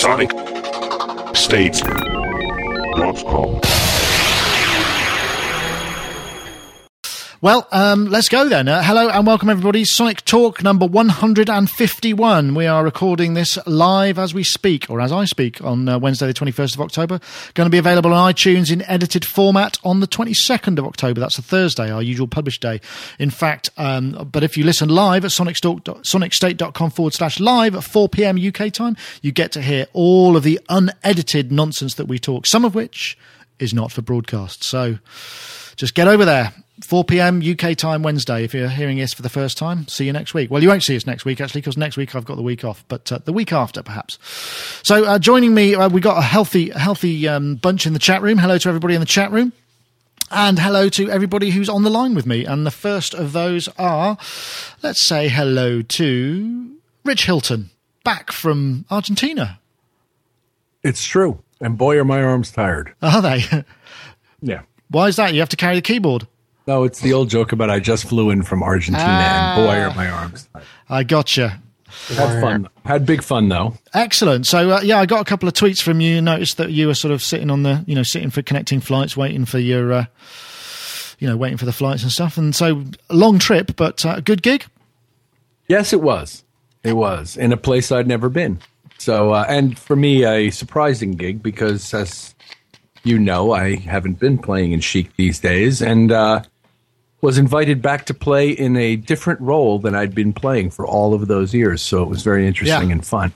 SonicState.com. Well, um, let's go then. Uh, hello and welcome everybody. Sonic Talk number 151. We are recording this live as we speak, or as I speak, on uh, Wednesday, the 21st of October. Going to be available on iTunes in edited format on the 22nd of October. That's a Thursday, our usual published day. In fact, um, but if you listen live at sonicstate.com forward slash live at 4 p.m. UK time, you get to hear all of the unedited nonsense that we talk, some of which is not for broadcast. So just get over there 4 p.m. UK time Wednesday. If you're hearing this for the first time, see you next week. Well, you won't see us next week actually, because next week I've got the week off, but uh, the week after perhaps. So uh, joining me, uh, we got a healthy, healthy um, bunch in the chat room. Hello to everybody in the chat room. And hello to everybody who's on the line with me. And the first of those are, let's say hello to Rich Hilton, back from Argentina. It's true. And boy, are my arms tired. Are they? Yeah. Why is that? You have to carry the keyboard. No, it's the old joke about I just flew in from Argentina Ah. and boy, are my arms. I gotcha. Had fun. Had big fun though. Excellent. So uh, yeah, I got a couple of tweets from you. Noticed that you were sort of sitting on the, you know, sitting for connecting flights, waiting for your, uh, you know, waiting for the flights and stuff. And so long trip, but uh, a good gig. Yes, it was. It was in a place I'd never been. So, uh, and for me, a surprising gig because, as you know, I haven't been playing in Chic these days, and uh, was invited back to play in a different role than I'd been playing for all of those years. So it was very interesting Yeah. and fun.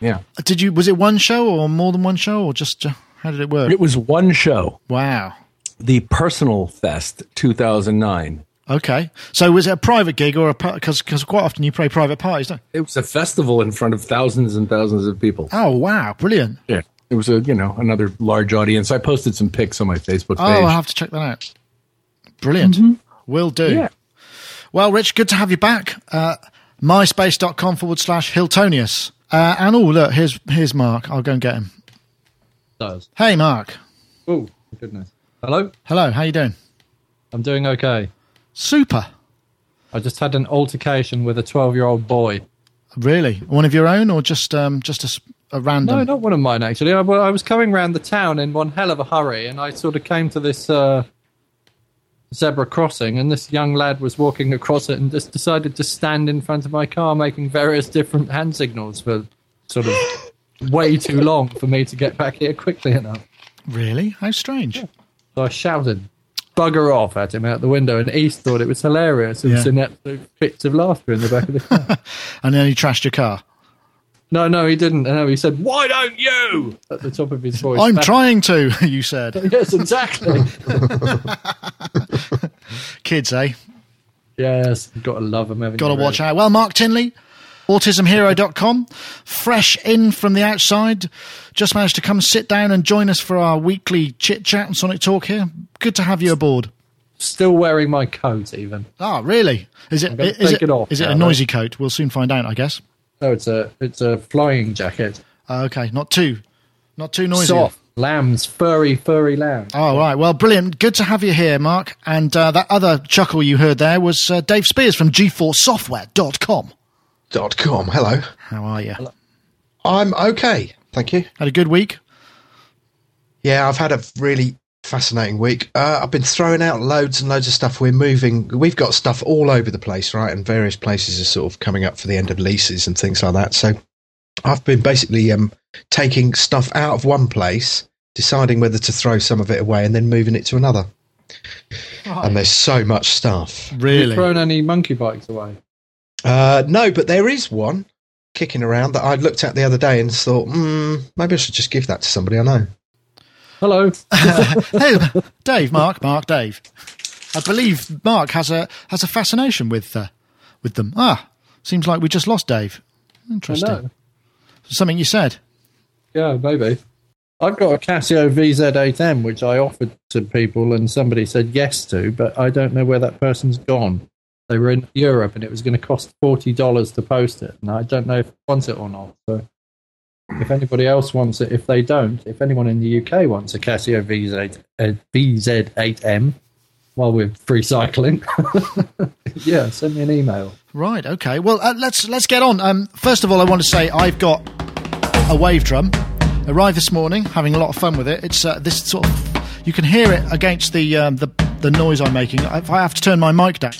Yeah, Did you? Was it one show or more than one show, or just uh, how did it work? it was one show, Wow. the Personal Fest 2009. Okay. So was it a private gig or a because because quite often you play private parties, don't? You? It was a festival in front of thousands and thousands of people. Oh wow, brilliant. Yeah. It was a you know another large audience. I posted some pics on my Facebook page. Oh, page. I'll have to check that out. Brilliant. Will do. Yeah. Well, Rich, good to have you back. Uh, MySpace.com forward slash Hiltonius. Uh, and oh, look, here's here's Mark. I'll go and get him. does. Hey, Mark. Oh, goodness. Hello? Hello. How you doing? I'm doing okay. Super. I just had an altercation with a 12 year old boy. Really? One of your own, or just um, just a random? No, not one of mine, actually. I, I was coming round the town in one hell of a hurry, and I sort of came to this uh, zebra crossing, and this young lad was walking across it and just decided to stand in front of my car making various different hand signals for sort of way too long for me to get back here quickly enough. Really? How strange. So I shouted, bugger off at him out the window, and East thought it was hilarious and was Yeah. in absolute fits of laughter in the back of the car. And then he trashed your car. No, no, he didn't. No, he said, why don't you? At the top of his voice. I'm Back- trying to. You said, Yes, exactly. kids, eh? yes, got to love him. Got to watch out. Well, Mark Tinley, autismhero.com, fresh in from the outside. Just managed to come sit down and join us for our weekly chit chat and Sonic Talk here. Good to have you aboard. Still wearing my coat, even. Ah, really? Is it? Is take it, it off is it a noisy coat? We'll soon find out, I guess. No, it's a it's a flying jacket. Ah, okay, not too, not too noisy. Soft lambs, furry, furry lambs. Oh, right. Well, brilliant. Good to have you here, Mark. And uh, that other chuckle you heard there was uh, Dave Spiers from GForceSoftware.com. dot com. Hello. How are you? I'm okay. Thank you. Had a good week? Yeah, I've had a really fascinating week. Uh, I've been throwing out loads and loads of stuff. We're moving. We've got stuff all over the place, right? And various places are sort of coming up for the end of leases and things like that. So I've been basically um, taking stuff out of one place, deciding whether to throw some of it away, and then moving it to another. And there's so much stuff. Have Really? you thrown any monkey bikes away? Uh, no, but there is one kicking around that I looked at the other day and thought, hmm, maybe I should just give that to somebody I know. Hello. hey, Dave, Mark, Mark, Dave. I believe Mark has a has a fascination with uh, with them. Ah, seems like we just lost Dave. Interesting. Something you said. Yeah, maybe. I've got a Casio VZ8M which I offered to people and somebody said yes to, but I don't know where that person's gone. They were in Europe and it was going to cost forty dollars to post it, and I don't know if I want it or not. So, if anybody else wants it, if they don't, if anyone in the UK wants a Casio VZ uh, VZ8M, while we're free cycling, yeah, send me an email. Right. Okay. Well, uh, let's let's get on. Um, first of all, I want to say I've got a wave drum. Arrived this morning, having a lot of fun with it. It's uh, this sort of you can hear it against the um, the the noise I'm making. If I have to turn my mic down,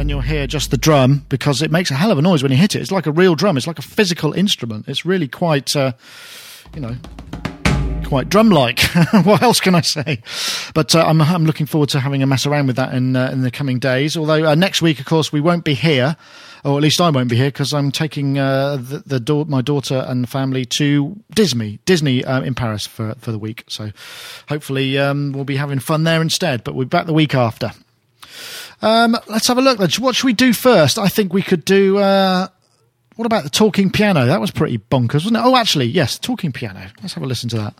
then you'll hear just the drum because it makes a hell of a noise when you hit it. It's like a real drum. It's like a physical instrument. It's really quite, uh, you know, quite drum-like. what else can I say? But uh, I'm, I'm looking forward to having a mess around with that in uh, in the coming days. Although uh, next week, of course, we won't be here, or at least I won't be here because I'm taking uh, the, the da- my daughter and family to Disney, Disney uh, in Paris for for the week. So hopefully um, we'll be having fun there instead. But we'll be back the week after. Um, let's have a look. What should we do first? I think we could do. Uh, what about the talking piano? That was pretty bonkers, wasn't it? Oh, actually, yes, talking piano. Let's have a listen to that.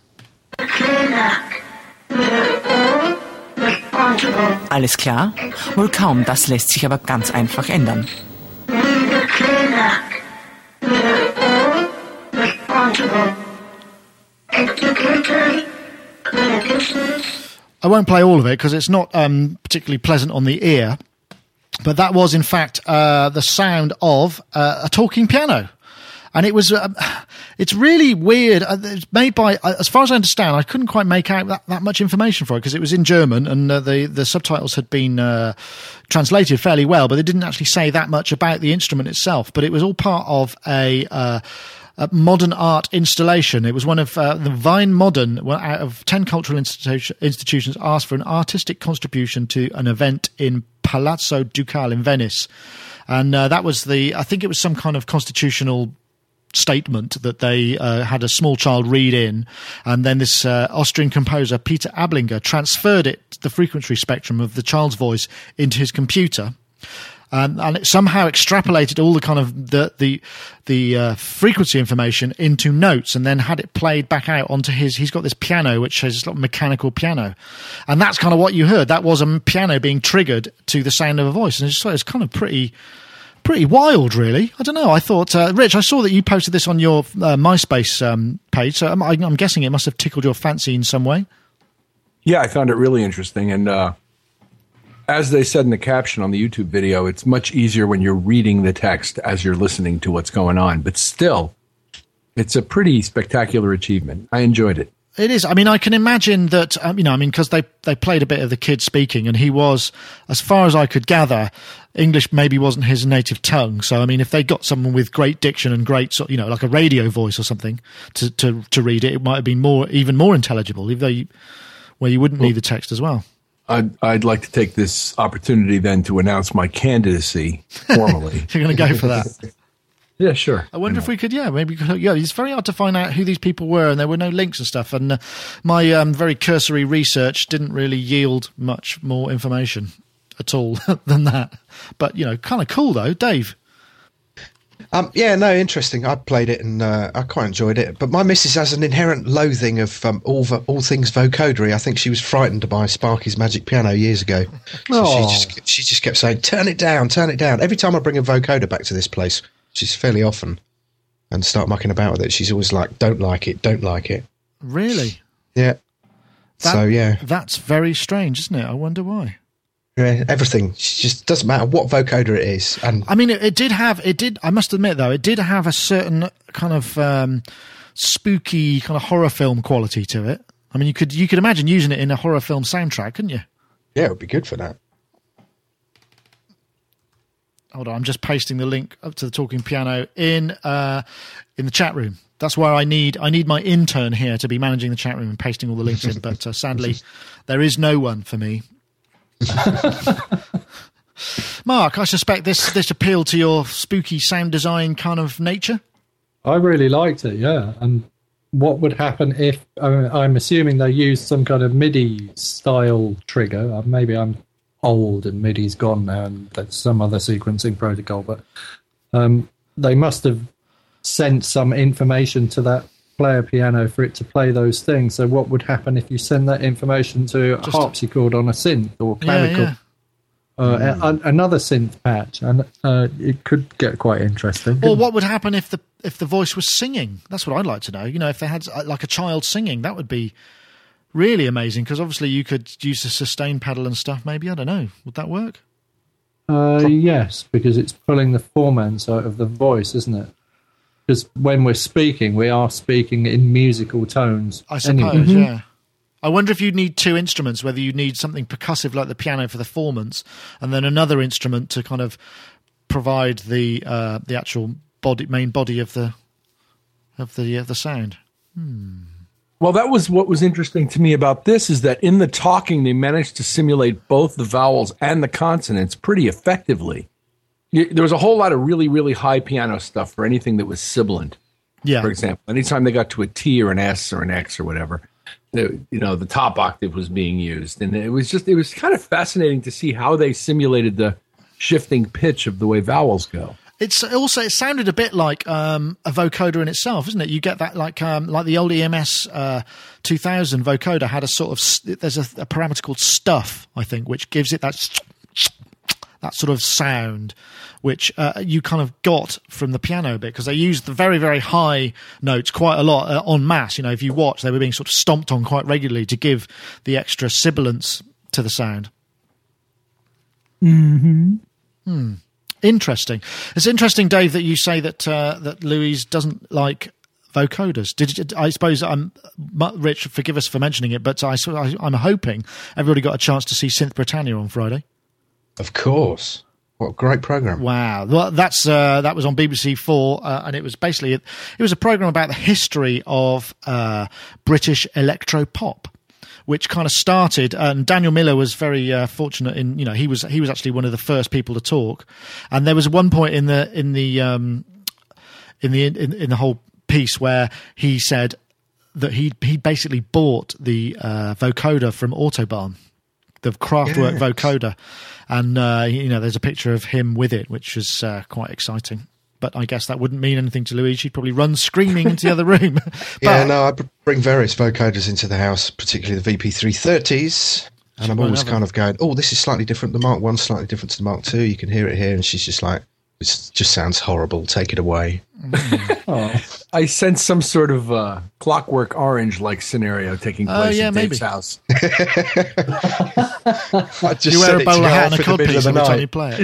Alles klar? Wohl kaum, das lässt sich aber ganz einfach ändern. Won't play all of it because it's not um, particularly pleasant on the ear. But that was, in fact, uh, the sound of uh, a talking piano. And it was, uh, it's really weird. Uh, It's made by, uh, as far as I understand, I couldn't quite make out that, that much information for it because it was in German and uh, the, the subtitles had been translated fairly well, but they didn't actually say that much about the instrument itself. But it was all part of a, uh, modern art installation. It was one of uh, the Wien Modern, well, out of 10 cultural institu- institutions, asked for an artistic contribution to an event in Palazzo Ducale in Venice. And uh, that was the, I think it was some kind of constitutional statement that they uh, had a small child read in, and then this uh, Austrian composer Peter Ablinger transferred it, the frequency spectrum of the child's voice, into his computer. Um, and it somehow extrapolated all the kind of the the the uh, frequency information into notes, and then had it played back out onto his. He's got this piano, which is a mechanical piano, and that's kind of what you heard. That was a piano being triggered to the sound of a voice, and it's, it's kind of pretty pretty wild, really. I don't know. I thought, uh, Rich, I saw that you posted this on your uh, MySpace um, page, so I'm, I'm guessing it must have tickled your fancy in some way. Yeah, I found it really interesting. And uh, as they said in the caption on the YouTube video, it's much easier when you're reading the text as you're listening to what's going on. But still, it's a pretty spectacular achievement. I enjoyed it. It is. I mean, I can imagine that. Um, you know, I mean, because they they played a bit of the kid speaking, and he was, as far as I could gather, English maybe wasn't his native tongue. So, I mean, if they got someone with great diction and great, sort- you know, like a radio voice or something to to to read it, it might have been more even more intelligible. If they, where you wouldn't need the text as well. I'd, I'd like to take this opportunity then to announce my candidacy formally. You're going to go for that. yeah, sure. I wonder if we could, yeah, maybe. Yeah, it's very hard to find out who these people were, and there were no links and stuff. And uh, my um, very cursory research didn't really yield much more information at all than that. But you know, kind of cool though, Dave. Um, yeah, no, interesting. I played it and uh, I quite enjoyed it. But my missus has an inherent loathing of um, all vo- all things vocodery. I think she was frightened by Sparky's Magic Piano years ago. So she just she just kept saying, "Turn it down, turn it down." Every time I bring a vocoder back to this place, she's fairly often, and start mucking about with it, she's always like, "Don't like it, don't like it." Really? Yeah. That- so yeah, That's very strange, isn't it? I wonder why. Yeah, everything. She just doesn't matter what vocoder it is, and I mean, it, it did have. It did. I must admit, though, it did have a certain kind of um, spooky kind of horror film quality to it. I mean, you could you could imagine using it in a horror film soundtrack, couldn't you? yeah, it would be good for that. Hold on, I'm just pasting the link up to the talking piano in uh, in the chat room. That's why I need I need my intern here to be managing the chat room and pasting all the links in. But uh, sadly, there is no one for me. Mark, I suspect this this appealed to your spooky sound design kind of nature. I really liked it, yeah. And what would happen if I'm assuming they used some kind of MIDI style trigger? Uh, maybe I'm old and MIDI's gone now, and there's some other sequencing protocol. But um, they must have sent some information to that player piano for it to play those things. So what would happen if you send that information to a harpsichord on a synth or Yeah, clavicle? yeah. Uh, a- another synth patch, and uh, it could get quite interesting. Or what would happen if the if the voice was singing? That's what I'd like to know. You know, if they had uh, like a child singing, that would be really amazing. Because obviously, you could use a sustain pedal and stuff. Maybe I don't know. Would that work? Uh, yes, because it's pulling the formants out of the voice, isn't it? Because when we're speaking, we are speaking in musical tones. I suppose, anyway. yeah. I wonder if you need two instruments, whether you need something percussive like the piano for the formants, and then another instrument to kind of provide the uh, the actual body main body of the of the of the sound. Well, that was what was interesting to me about this is that in the talking, they managed to simulate both the vowels and the consonants pretty effectively. There was a whole lot of really, really high piano stuff for anything that was sibilant. Yeah, For example, anytime they got to a T or an S or an X or whatever, the, you know, the top octave was being used, and it was just it was kind of fascinating to see how they simulated the shifting pitch of the way vowels go. It's also it sounded a bit like um, a vocoder in itself, isn't it? You get that like um, like the old EMS uh, 2000 vocoder had a sort of there's a, a parameter called stuff, I think, which gives it that that sort of sound, which uh, you kind of got from the piano bit because they used the very very high notes quite a lot uh, en masse. You know, if you watch, they were being sort of stomped on quite regularly to give the extra sibilance to the sound. Hmm. Interesting. It's interesting, Dave, that you say that uh, that Louise doesn't like vocoders. Did you, I suppose I'm Rich? Forgive us for mentioning it, but I, I, I'm hoping everybody got a chance to see Synth Britannia on Friday. Of course. What a great program. Wow, well, that's uh, that was on BBC Four, uh, and it was basically it, it was a program about the history of uh, British electro pop. Which kind of started, and Daniel Miller was very uh, fortunate in you know he was he was actually one of the first people to talk, and there was one point in the in the um, in the in, in the whole piece where he said that he he basically bought the uh, vocoder from Autobahn, the Kraftwerk Yes. vocoder, and uh, you know there's a picture of him with it, which was uh, quite exciting. But I guess that wouldn't mean anything to Louise. She'd probably run screaming into the other room. but, Yeah, no, I bring various vocoders into the house, particularly the VP330s. And I'm always kind of going, oh, this is slightly different. The Mark 1 slightly different to the Mark 2. You can hear it here. And she's just like, it just sounds horrible. Take it away. Oh, I sense some sort of uh, Clockwork Orange like scenario taking Oh, place yeah, at Dave's house. I just you wear a bowler hat and a in the middle codpiece of the every time night. you play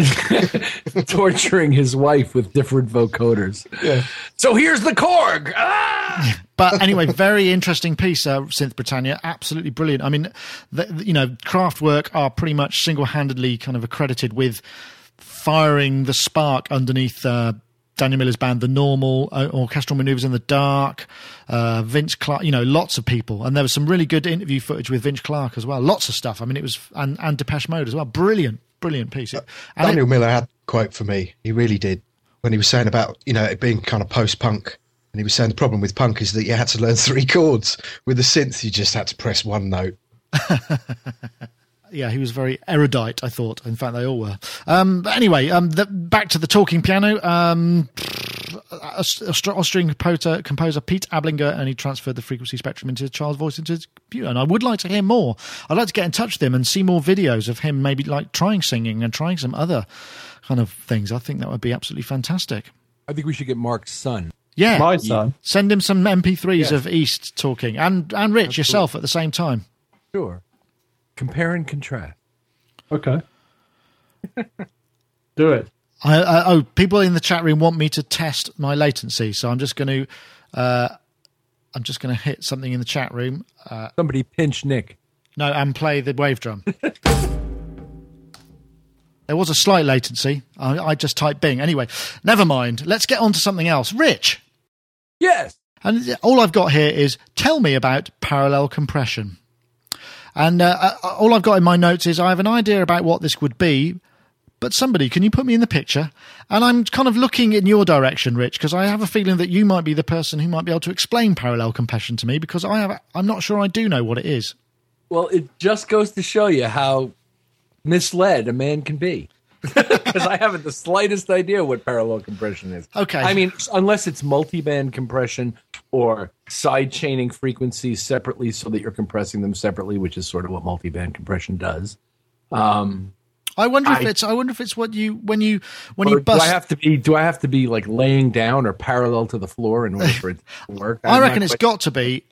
it. torturing his wife with different vocoders. Yeah. So here's the Korg. Ah! But anyway, very interesting piece, uh, Synth Britannia. Absolutely brilliant. I mean, the, the- you know, Kraftwerk are pretty much single-handedly kind of accredited with firing the spark underneath uh, Daniel Miller's band, The Normal, uh, Orchestral Manoeuvres in the Dark, uh, Vince Clarke. You know, lots of people, and there was some really good interview footage with Vince Clarke as well. Lots of stuff. I mean, it was and and Depeche Mode as well. Brilliant, brilliant piece. It- and it- Daniel Miller had a quote for me. He really did. When he was saying about, you know, it being kind of post punk. And he was saying the problem with punk is that you had to learn three chords. With the synth, you just had to press one note. yeah, he was very erudite. I thought. In fact, they all were. Um, but anyway, um, the, back to the talking piano. Um, Aust- Aust- Austrian composer, composer Pete Ablinger, and he transferred the frequency spectrum into his child's voice into his computer. And I would like to hear more. I'd like to get in touch with him and see more videos of him, maybe like trying singing and trying some other kind of things. I think that would be absolutely fantastic. I think we should get Mark's son. Yeah, my son. send him some MP3s Yeah. of East talking, and and Rich yourself at the same time. Sure. Compare and contrast. Okay. Do it. I, I, oh, people in the chat room want me to test my latency, so I'm just going to, uh, I'm just going to hit something in the chat room. Uh, Somebody pinch Nick. no, and play the wave drum. there was a slight latency. I, I just typed Bing. Anyway, never mind. Let's get on to something else. Rich, Yes. and all I've got here is tell me about parallel compression. And uh, uh, all I've got in my notes is I have an idea about what this would be, but somebody, can you put me in the picture? And I'm kind of looking in your direction, Rich, because I have a feeling that you might be the person who might be able to explain parallel compression to me, because I have, I'm not sure I do know what it is. Well, it just goes to show you how misled a man can be. Because I haven't the slightest idea what parallel compression is. Okay. I mean, unless it's multi-band compression or side chaining frequencies separately so that you're compressing them separately, which is sort of what multi-band compression does. Um, I wonder if I- it's, I wonder if it's what you, when you, when you do. I have to be? Do I have to be like laying down or parallel to the floor in order for it to work? I I'm reckon it's got to be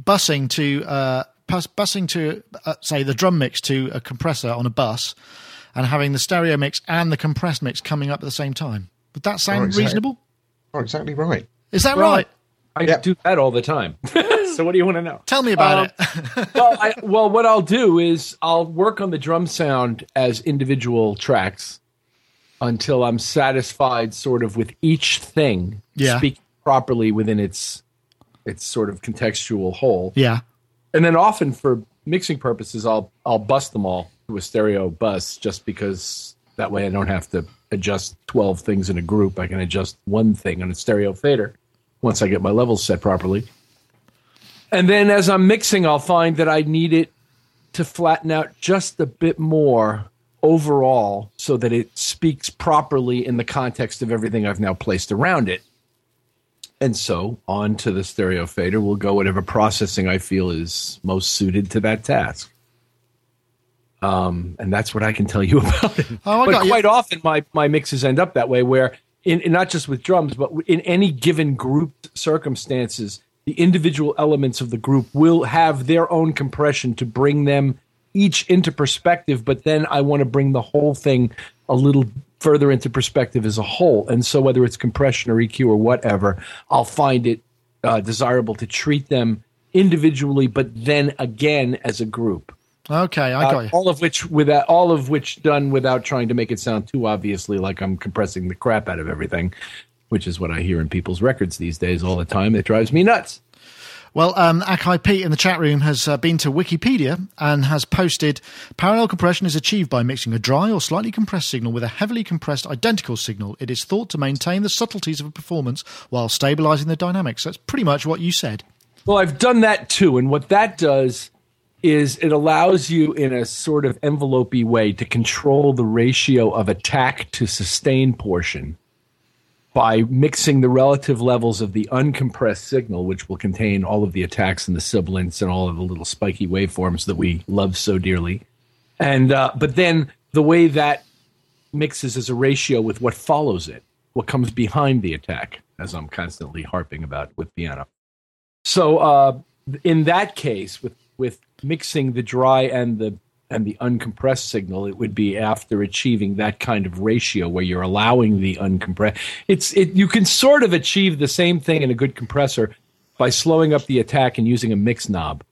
busing to uh, bus, busing to uh, say the drum mix to a compressor on a bus, and having the stereo mix and the compressed mix coming up at the same time. Would that sound exactly. reasonable? Oh, exactly right. Is that right? I Yep. do that all the time. so what do you want to know? Tell me about Um, it. well, I, well, what I'll do is I'll work on the drum sound as individual tracks until I'm satisfied, sort of, with each thing Yeah. speaking properly within its its sort of contextual whole. yeah. And then often for mixing purposes, I'll I'll bust them all to a stereo bus just because that way I don't have to adjust twelve things in a group. I can adjust one thing on a stereo fader once I get my levels set properly. And then as I'm mixing, I'll find that I need it to flatten out just a bit more overall so that it speaks properly in the context of everything I've now placed around it. And so on to the stereo fader we'll go whatever processing I feel is most suited to that task. Um, and that's what I can tell you about it. Oh, but you. quite often my, my mixes end up that way where in, in not just with drums, but in any given grouped circumstances, the individual elements of the group will have their own compression to bring them each into perspective, but then I want to bring the whole thing a little further into perspective as a whole. And so, whether it's compression or EQ or whatever, I'll find it uh, desirable to treat them individually, but then again as a group. Okay, I Uh, got you. all of which without all of which done without trying to make it sound too obviously like I'm compressing the crap out of everything, which is what I hear in people's records these days all the time. It drives me nuts. Well, um, Akai Pete in the chat room has uh, been to Wikipedia and has posted parallel compression is achieved by mixing a dry or slightly compressed signal with a heavily compressed identical signal. It is thought to maintain the subtleties of a performance while stabilizing the dynamics. That's pretty much what you said. Well, I've done that too, and what that does is it allows you in a sort of envelopey way to control the ratio of attack to sustain portion by mixing the relative levels of the uncompressed signal, which will contain all of the attacks and the sibilants and all of the little spiky waveforms that we love so dearly. And uh, but then the way that mixes as a ratio with what follows it, what comes behind the attack, as I'm constantly harping about with piano. So uh, in that case, with with mixing the dry and the and the uncompressed signal, it would be after achieving that kind of ratio where you're allowing the uncompressed. It's it you can sort of achieve the same thing in a good compressor by slowing up the attack and using a mix knob.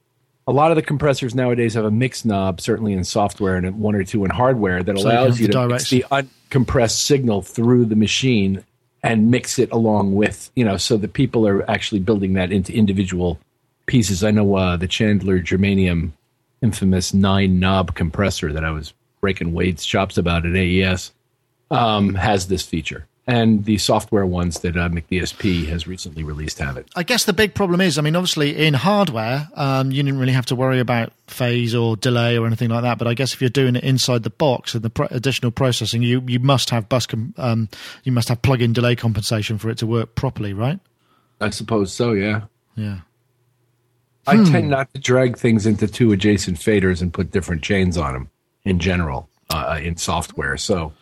A lot of the compressors nowadays have a mix knob, certainly in software and one or two in hardware, that So you allows have you to mix the uncompressed signal through the machine and mix it along with, you know, so that people are actually building that into individual pieces. I know uh, the Chandler Germanium infamous nine knob compressor that I was breaking Wade's chops about at AES um, has this feature. And the software ones that uh, McDSP has recently released have it. I guess the big problem is, I mean, obviously in hardware, um, you didn't really have to worry about phase or delay or anything like that. But I guess if you're doing it inside the box and the pro- additional processing, you you must have bus com- um, you must have plug-in delay compensation for it to work properly, right? I suppose so, yeah. Yeah. I tend not to drag things into two adjacent faders and put different chains on them in general uh, in software. So,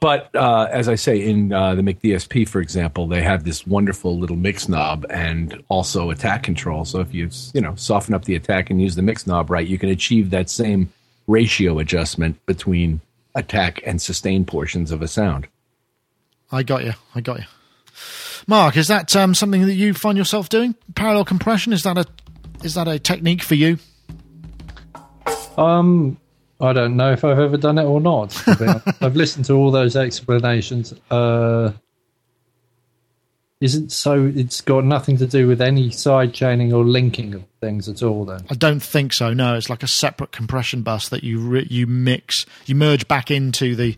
but uh, as I say in uh, the McDSP, for example, they have this wonderful little mix knob and also attack control. So if you you know soften up the attack and use the mix knob right, you can achieve that same ratio adjustment between attack and sustain portions of a sound. I got you. I got you. Mark, is that um, something that you find yourself doing? Parallel compression is that a is that a technique for you? Um, I don't know if I've ever done it or not. to be honest. I've listened to all those explanations. Uh, isn't so? It's got nothing to do with any side chaining or linking of things at all. Then I don't think so. No, it's like a separate compression bus that you re- you mix, you merge back into the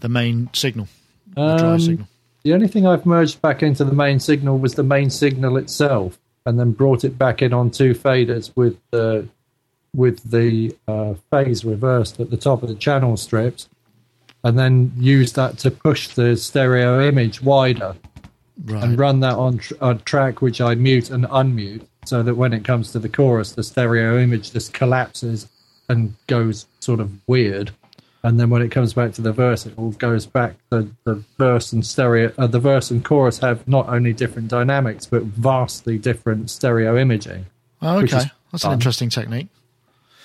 the main signal, the dry Um, signal. the only thing I've merged back into the main signal was the main signal itself, and then brought it back in on two faders with the with the uh, phase reversed at the top of the channel strips, and then used that to push the stereo image wider Right. and run that on tr- a track which I mute and unmute, so that when it comes to the chorus, the stereo image just collapses and goes sort of weird. And then when it comes back to the verse, it all goes back. The the verse and stereo, uh, the verse and chorus have not only different dynamics but vastly different stereo imaging. Oh, okay, that's an interesting technique.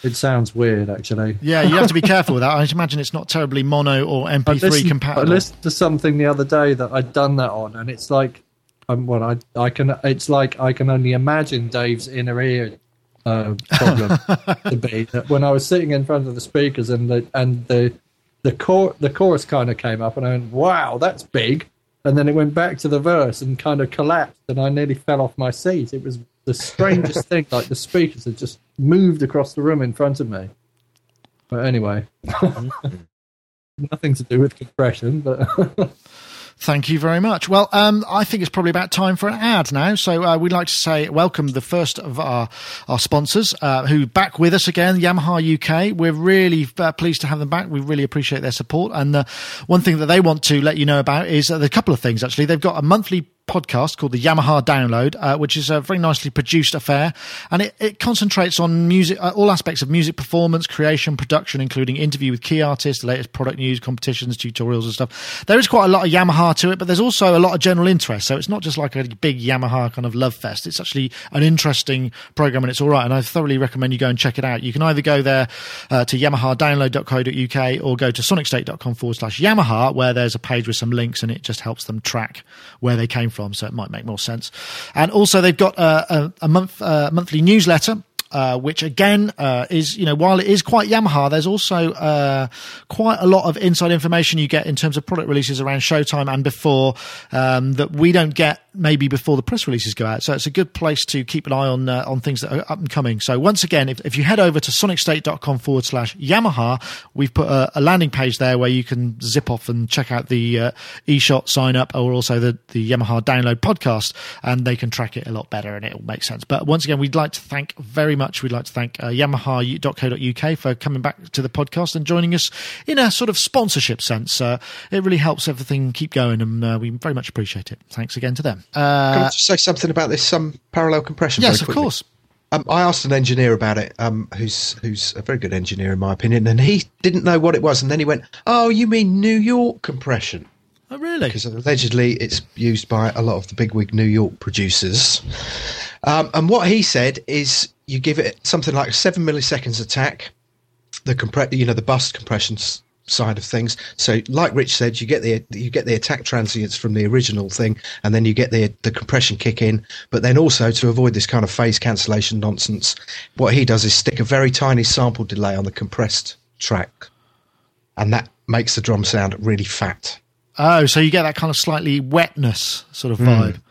It sounds weird, actually. Yeah, you have to be careful with that. I imagine it's not terribly mono or I MP3 listened, I compatible. listened to something the other day that I'd done that on, and it's like um, well, I, I can. It's like I can only imagine Dave's inner ear uh, problem to be that when I was sitting in front of the speakers and the and the the chor- the chorus kind of came up and I went, "Wow, that's big," and then it went back to the verse and kind of collapsed, and I nearly fell off my seat. It was the strangest thing. Like the speakers had just moved across the room in front of me. But anyway, nothing to do with compression, but. Thank you very much. Well, um, I think it's probably about time for an ad now. So uh, we'd like to say welcome the first of our our sponsors uh, who back with us again, Yamaha UK. We're really uh, pleased to have them back. We really appreciate their support. And uh, one thing that they want to let you know about is uh, a couple of things. Actually, they've got a monthly podcast called the Yamaha Download, uh, which is a very nicely produced affair, and it, it concentrates on music, uh, all aspects of music performance, creation, production, including interview with key artists, the latest product news, competitions, tutorials, and stuff. There is quite a lot of Yamaha to it, but there's also a lot of general interest. So it's not just like a big Yamaha kind of love fest. It's actually an interesting program, and it's all right. And I thoroughly recommend you go and check it out. You can either go there uh, to yamahadownload.co.uk or go to sonicstate.com forward slash Yamaha, where there's a page with some links, and it just helps them track where they came from, so it might make more sense. And also, they've got a, a, a month uh, monthly newsletter. Uh, which again uh, is, you know, while it is quite Yamaha, there's also uh, quite a lot of inside information you get in terms of product releases around Showtime and before um, that we don't get maybe before the press releases go out. So it's a good place to keep an eye on uh, on things that are up and coming. So once again, if, if you head over to sonicstate.com forward slash Yamaha, we've put a, a landing page there where you can zip off and check out the uh, eShot sign up or also the, the Yamaha download podcast and they can track it a lot better and it'll make sense. But once again, we'd like to thank very much. We'd like to thank uh, Yamaha.co.uk for coming back to the podcast and joining us in a sort of sponsorship sense. Uh, it really helps everything keep going and uh, we very much appreciate it. Thanks again to them. Can I Uh, just say something about this um, parallel compression? yes, of course. Um, I asked an engineer about it, um, who's who's a very good engineer in my opinion, and he didn't know what it was. And then he went, "Oh, you mean New York compression?" Oh, really? Because allegedly it's used by a lot of the bigwig New York producers. Um, and what he said is, you give it something like seven milliseconds attack, the compre- you know, the bust compression side of things. So, like Rich said, you get the you get the attack transients from the original thing, and then you get the the compression kick in. But then also to avoid this kind of phase cancellation nonsense, what he does is stick a very tiny sample delay on the compressed track, and that makes the drum sound really fat. Oh, so you get that kind of slightly wetness sort of hmm. vibe.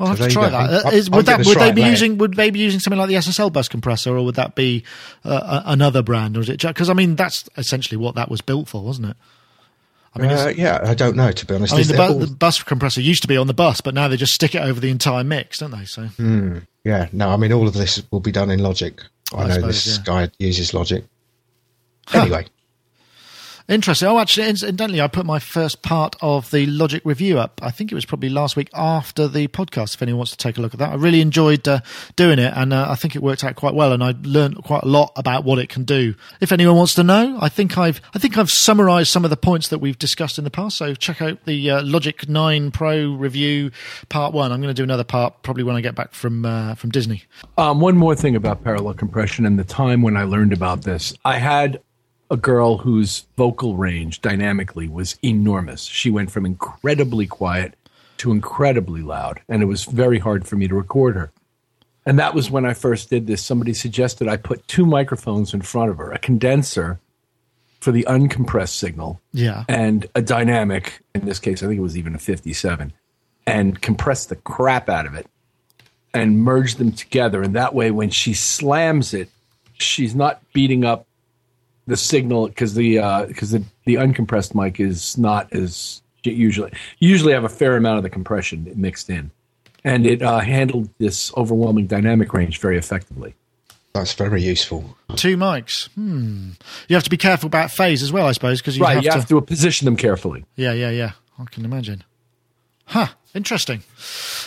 I'll have there to try that. Uh, is- would that would they be later. using would they be using something like the SSL bus compressor, or would that be uh, another brand, or is it? Because I mean, that's essentially what that was built for, wasn't it? I mean, Uh, yeah, I don't know to be honest. I mean, the, bu- all- the bus compressor used to be on the bus, but now they just stick it over the entire mix, don't they? So Yeah, no, I mean, all of this will be done in Logic. I, I know suppose, this yeah. guy uses Logic. Anyway, Interesting. Oh, actually, incidentally, I put my first part of the Logic review up. I think it was probably last week after the podcast. If anyone wants to take a look at that, I really enjoyed uh, doing it, and uh, I think it worked out quite well. And I learned quite a lot about what it can do. If anyone wants to know, I think I've I think I've summarised some of the points that we've discussed in the past. So check out the uh, Logic Nine Pro review part one. I'm going to do another part probably when I get back from uh, from Disney. Um, one more thing about parallel compression and the time when I learned about this. I had a girl whose vocal range dynamically was enormous. She went from incredibly quiet to incredibly loud, and it was very hard for me to record her. And that was when I first did this. Somebody suggested I put two microphones in front of her, a condenser for the uncompressed signal Yeah. and a dynamic, in this case, I think it was even a 57, and compress the crap out of it and merge them together. And that way, when she slams it, she's not beating up the signal because the because the the uncompressed mic is not as usually usually have a fair amount of the compression mixed in, and it uh, handled this overwhelming dynamic range very effectively. that's very useful. Two mics. Hmm. You have to be careful about phase as well, I suppose, because you right, have you to. have to position them carefully. Yeah, yeah, yeah. I can imagine. Huh. Interesting.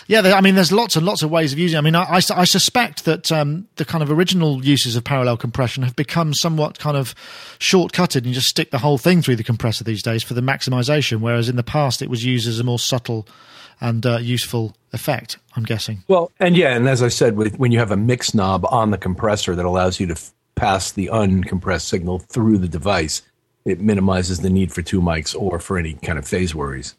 Yeah, I mean, there's lots and lots of ways of using. it. I mean, I, I, I suspect that um, the kind of original uses of parallel compression have become somewhat kind of shortcutted, and you just stick the whole thing through the compressor these days for the maximization. Whereas in the past, it was used as a more subtle and uh, useful effect. I'm guessing. Well, and yeah, and as I said, with, when you have a mix knob on the compressor that allows you to f- pass the uncompressed signal through the device, it minimizes the need for two mics or for any kind of phase worries.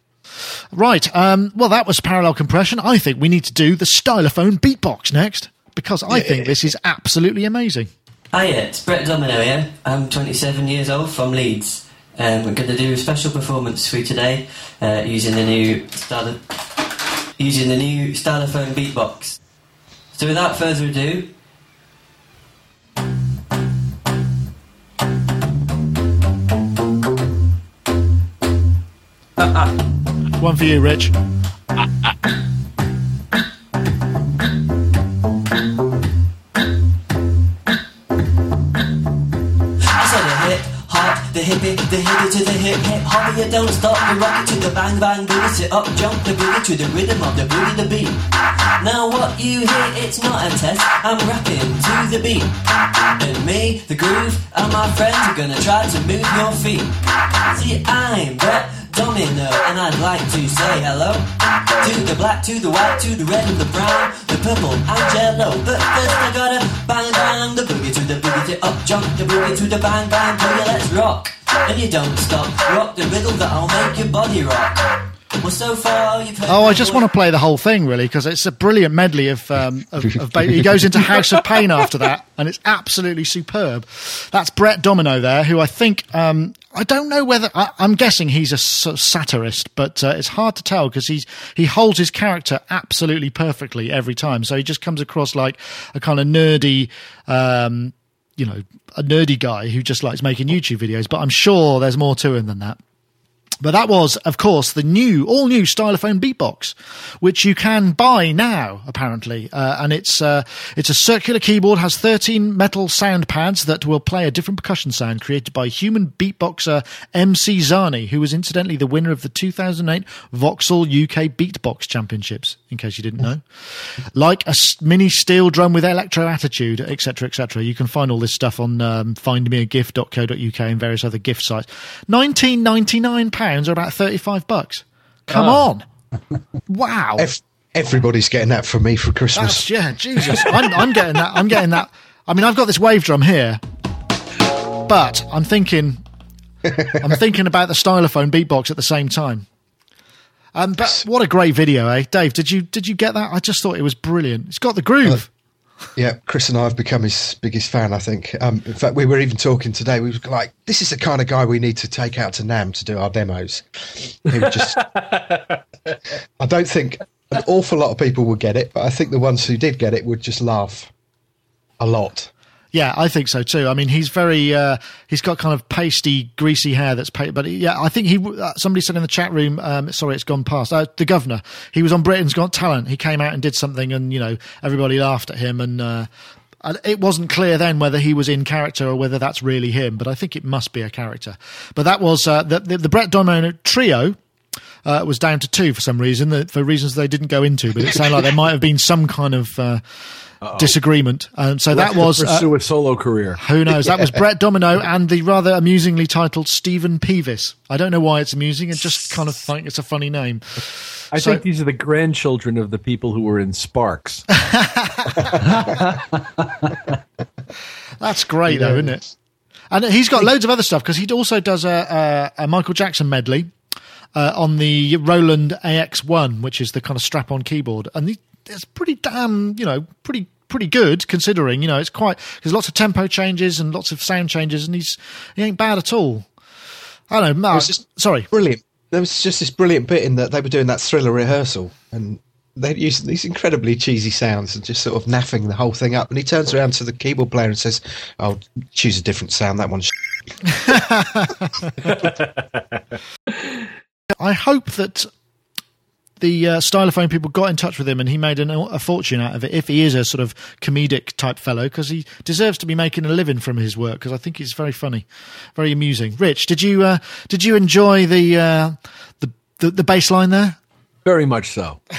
Right. Um, well, that was parallel compression. I think we need to do the stylophone beatbox next because I think this is absolutely amazing. Hi, it's Brett Domino here. I'm 27 years old from Leeds. Um, we're going to do a special performance for you today uh, using the new stylo- using the new stylophone beatbox. So without further ado, One for you, Rich. The hippie, the hippie to the hip hip hop. You don't stop, you rock to the bang bang boogie, sit up, jump the boogie to the rhythm of the boogie the beat. Now what you hear, it's not a test. I'm rapping to the beat, and me, the groove, and my friends are gonna try to move your feet. See, I'm Brett Domino, and I'd like to say hello to the black, to the white, to the red and the brown, the purple and yellow. But first I gotta bang bang the boogie to the boogie to up jump the boogie to the bang bang boogie. Let's rock, and you don't stop. Rock the rhythm that'll make your body rock. Well, so far Oh, I just want to play the whole thing really because it's a brilliant medley of. Um, of, of ba- he goes into House of Pain after that, and it's absolutely superb. That's Brett Domino there, who I think. Um, I don't know whether I, I'm guessing he's a satirist, but uh, it's hard to tell because he's he holds his character absolutely perfectly every time. So he just comes across like a kind of nerdy. Um, you know, a nerdy guy who just likes making YouTube videos, but I'm sure there's more to him than that. But that was, of course, the new, all new Stylophone Beatbox, which you can buy now, apparently. Uh, and it's, uh, it's a circular keyboard, has 13 metal sound pads that will play a different percussion sound created by human beatboxer MC Zani, who was incidentally the winner of the 2008 Vauxhall UK Beatbox Championships, in case you didn't know. Like a mini steel drum with electro attitude, etc., etc. You can find all this stuff on um, findmeagift.co.uk and various other gift sites. 19.99 pounds or about 35 bucks. Come on. Wow. Ev- everybody's getting that for me for Christmas. That's, yeah, Jesus. I'm, I'm getting that. I'm getting that. I mean, I've got this wave drum here, but I'm thinking, I'm thinking about the stylophone beatbox at the same time. Um, but what a great video, eh, Dave? Did you did you get that? I just thought it was brilliant. It's got the groove. Yeah, Chris and I have become his biggest fan. I think. Um, in fact, we were even talking today. We were like, "This is the kind of guy we need to take out to NAMM to do our demos." He would just. I don't think an awful lot of people would get it, but I think the ones who did get it would just laugh a lot. Yeah, I think so too. I mean, he's very, uh, he's got kind of pasty, greasy hair that's, pa- but yeah, I think he, uh, somebody said in the chat room, um, sorry, it's gone past, uh, the governor, he was on Britain's Got Talent. He came out and did something and, you know, everybody laughed at him and, uh, it wasn't clear then whether he was in character or whether that's really him, but I think it must be a character. But that was, uh, the, the, the Brett Domino trio, uh, was down to two for some reason, for reasons they didn't go into. But it sounded like there might have been some kind of uh, disagreement. Um, so that was uh, pursue a solo career. who knows? That was Brett Domino and the rather amusingly titled Steven Peavis. I don't know why it's amusing. I just kind of think it's a funny name. I So- think these are the grandchildren of the people who were in Sparks. That's great, though, isn't it? And he's got loads of other stuff because he also does a, a, a Michael Jackson medley uh, on the Roland AX1, which is the kind of strap-on keyboard, and he, it's pretty damn, you know, pretty pretty good considering. You know, it's quite there's lots of tempo changes and lots of sound changes, and he's he ain't bad at all. I don't know. Mark, was just- sorry. Brilliant. There was just this brilliant bit in that they were doing that thriller rehearsal and they used these incredibly cheesy sounds and just sort of naffing the whole thing up. And he turns around to the keyboard player and says, "I'll choose a different sound. That one's." I hope that the uh, stylophone people got in touch with him and he made an, a fortune out of it if he is a sort of comedic type fellow because he deserves to be making a living from his work because I think he's very funny, very amusing. Rich, did you uh, did you enjoy the uh, the, the the bass line there? Very much so.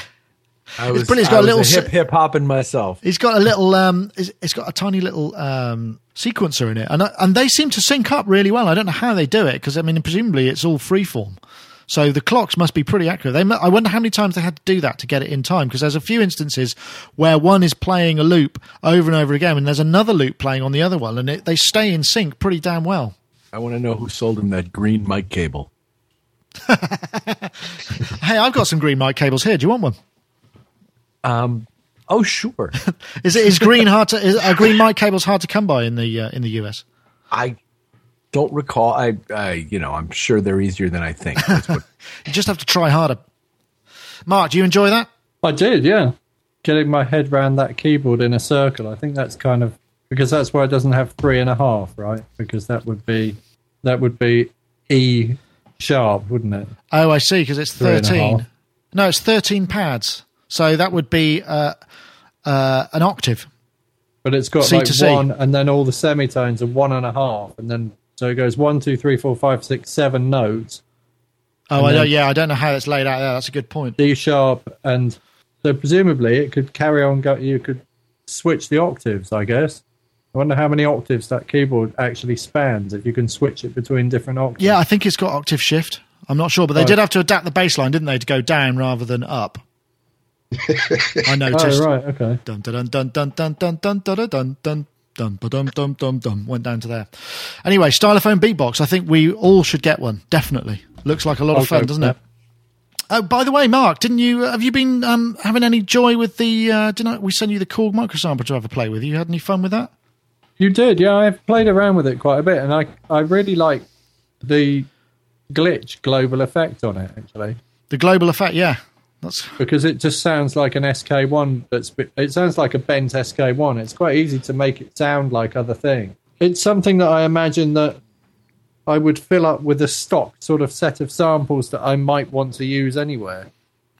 I was, brilliant. It's I got a little hip hip hopping myself. It's got a little um, it's, it's got a tiny little um, sequencer in it, and and they seem to sync up really well. I don't know how they do it because I mean, presumably it's all freeform. So the clocks must be pretty accurate. They, I wonder how many times they had to do that to get it in time because there's a few instances where one is playing a loop over and over again, and there's another loop playing on the other one, and it, they stay in sync pretty damn well. I want to know who sold him that green mic cable. Hey, I've got some green mic cables here. Do you want one? Um, oh, sure. Is it is green hard to is, are green mic cables hard to come by in the uh, in the US? I don't recall. I, I, you know, I'm sure they're easier than I think. That's what- You just have to try harder. Mark, do you enjoy that? I did, yeah. Getting my head around that keyboard in a circle. I think that's kind of because that's why it doesn't have three and a half, right? Because that would be that would be E sharp, wouldn't it? Oh, I see. Because it's Three thirteen. No, it's thirteen pads. So that would be uh, uh, an octave. But it's got C like to C. one, and then all the semitones are one and a half, and then so it goes one, two, three, four, five, six, seven notes, Oh, I then- don't, yeah, I don't know how it's laid out there. That's a good point. D sharp, and so presumably it could carry on. Go, you could switch the octaves, I guess. I wonder how many octaves that keyboard actually spans if you can switch it between different octaves. Yeah, I think it's got octave shift. I'm not sure, but they Right. did have to adapt the bass line, didn't they, to go down rather than up? I noticed. Oh right, okay. Dun dun dun dun dun dun dun dun dun dun dun dun dun dun dun went down to there. Anyway, stylophone beatbox. I think we all should get one. Definitely. Looks like a lot I'll of fun, doesn't it? Oh, by the way, Mark, didn't you have you been um, having any joy with the? Uh, didn't I, we send you the Korg microsampler to have a play with? You had any fun with that? You did, yeah. I've played around with it quite a bit, and I I really like the glitch global effect on it actually The global effect, yeah. That's because it just sounds like an SK1 that's it sounds like a bent SK1. It's quite easy to make it sound like other thing. It's something that I imagine that I would fill up with a stock sort of set of samples that I might want to use anywhere.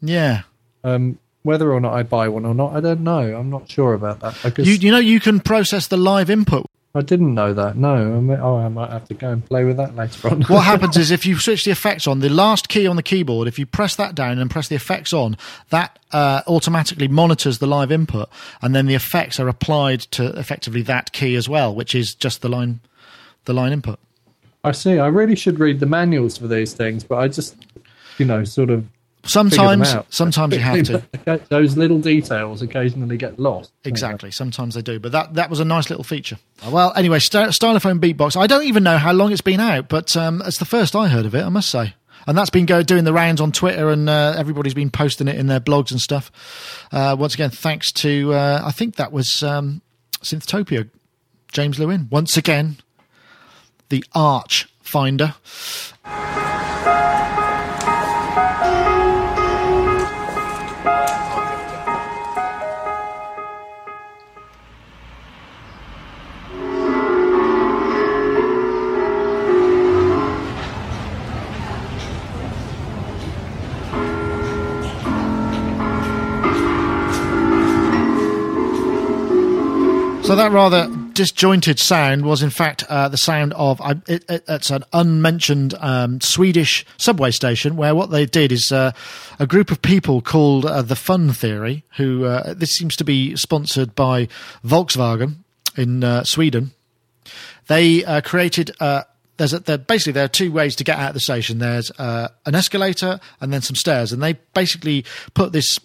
yeah. Um, whether or not I buy one or not, I don't know. I'm not sure about that. Because You you know you can process the live input. I didn't know that. No, I mean, oh, I might have to go and play with that later on. What happens is if you switch the effects on, the last key on the keyboard, if you press that down and press the effects on, that uh, automatically monitors the live input, and then the effects are applied to effectively that key as well, which is just the line, the line input. I see. I really should read the manuals for these things, but I just, you know, sort of. Sometimes, sometimes you have to. Those little details occasionally get lost. Exactly. Sometimes they do, but that that was a nice little feature. Well, anyway, St- Stylophone Beatbox. I don't even know how long it's been out, but um, it's the first I heard of it. I must say, and that's been go- doing the rounds on Twitter, and uh, everybody's been posting it in their blogs and stuff. Uh, once again, thanks to uh, I think that was um, Synthtopia, James Lewin. Once again, the arch finder. So that rather disjointed sound was, in fact, uh, the sound of uh, it, it, it's an unmentioned um, Swedish subway station where what they did is uh, a group of people called uh, the Fun Theory, who uh, this seems to be sponsored by Volkswagen in uh, Sweden. They created. There's a, there, basically there are two ways to get out of the station. There's an escalator and then some stairs, and they basically put this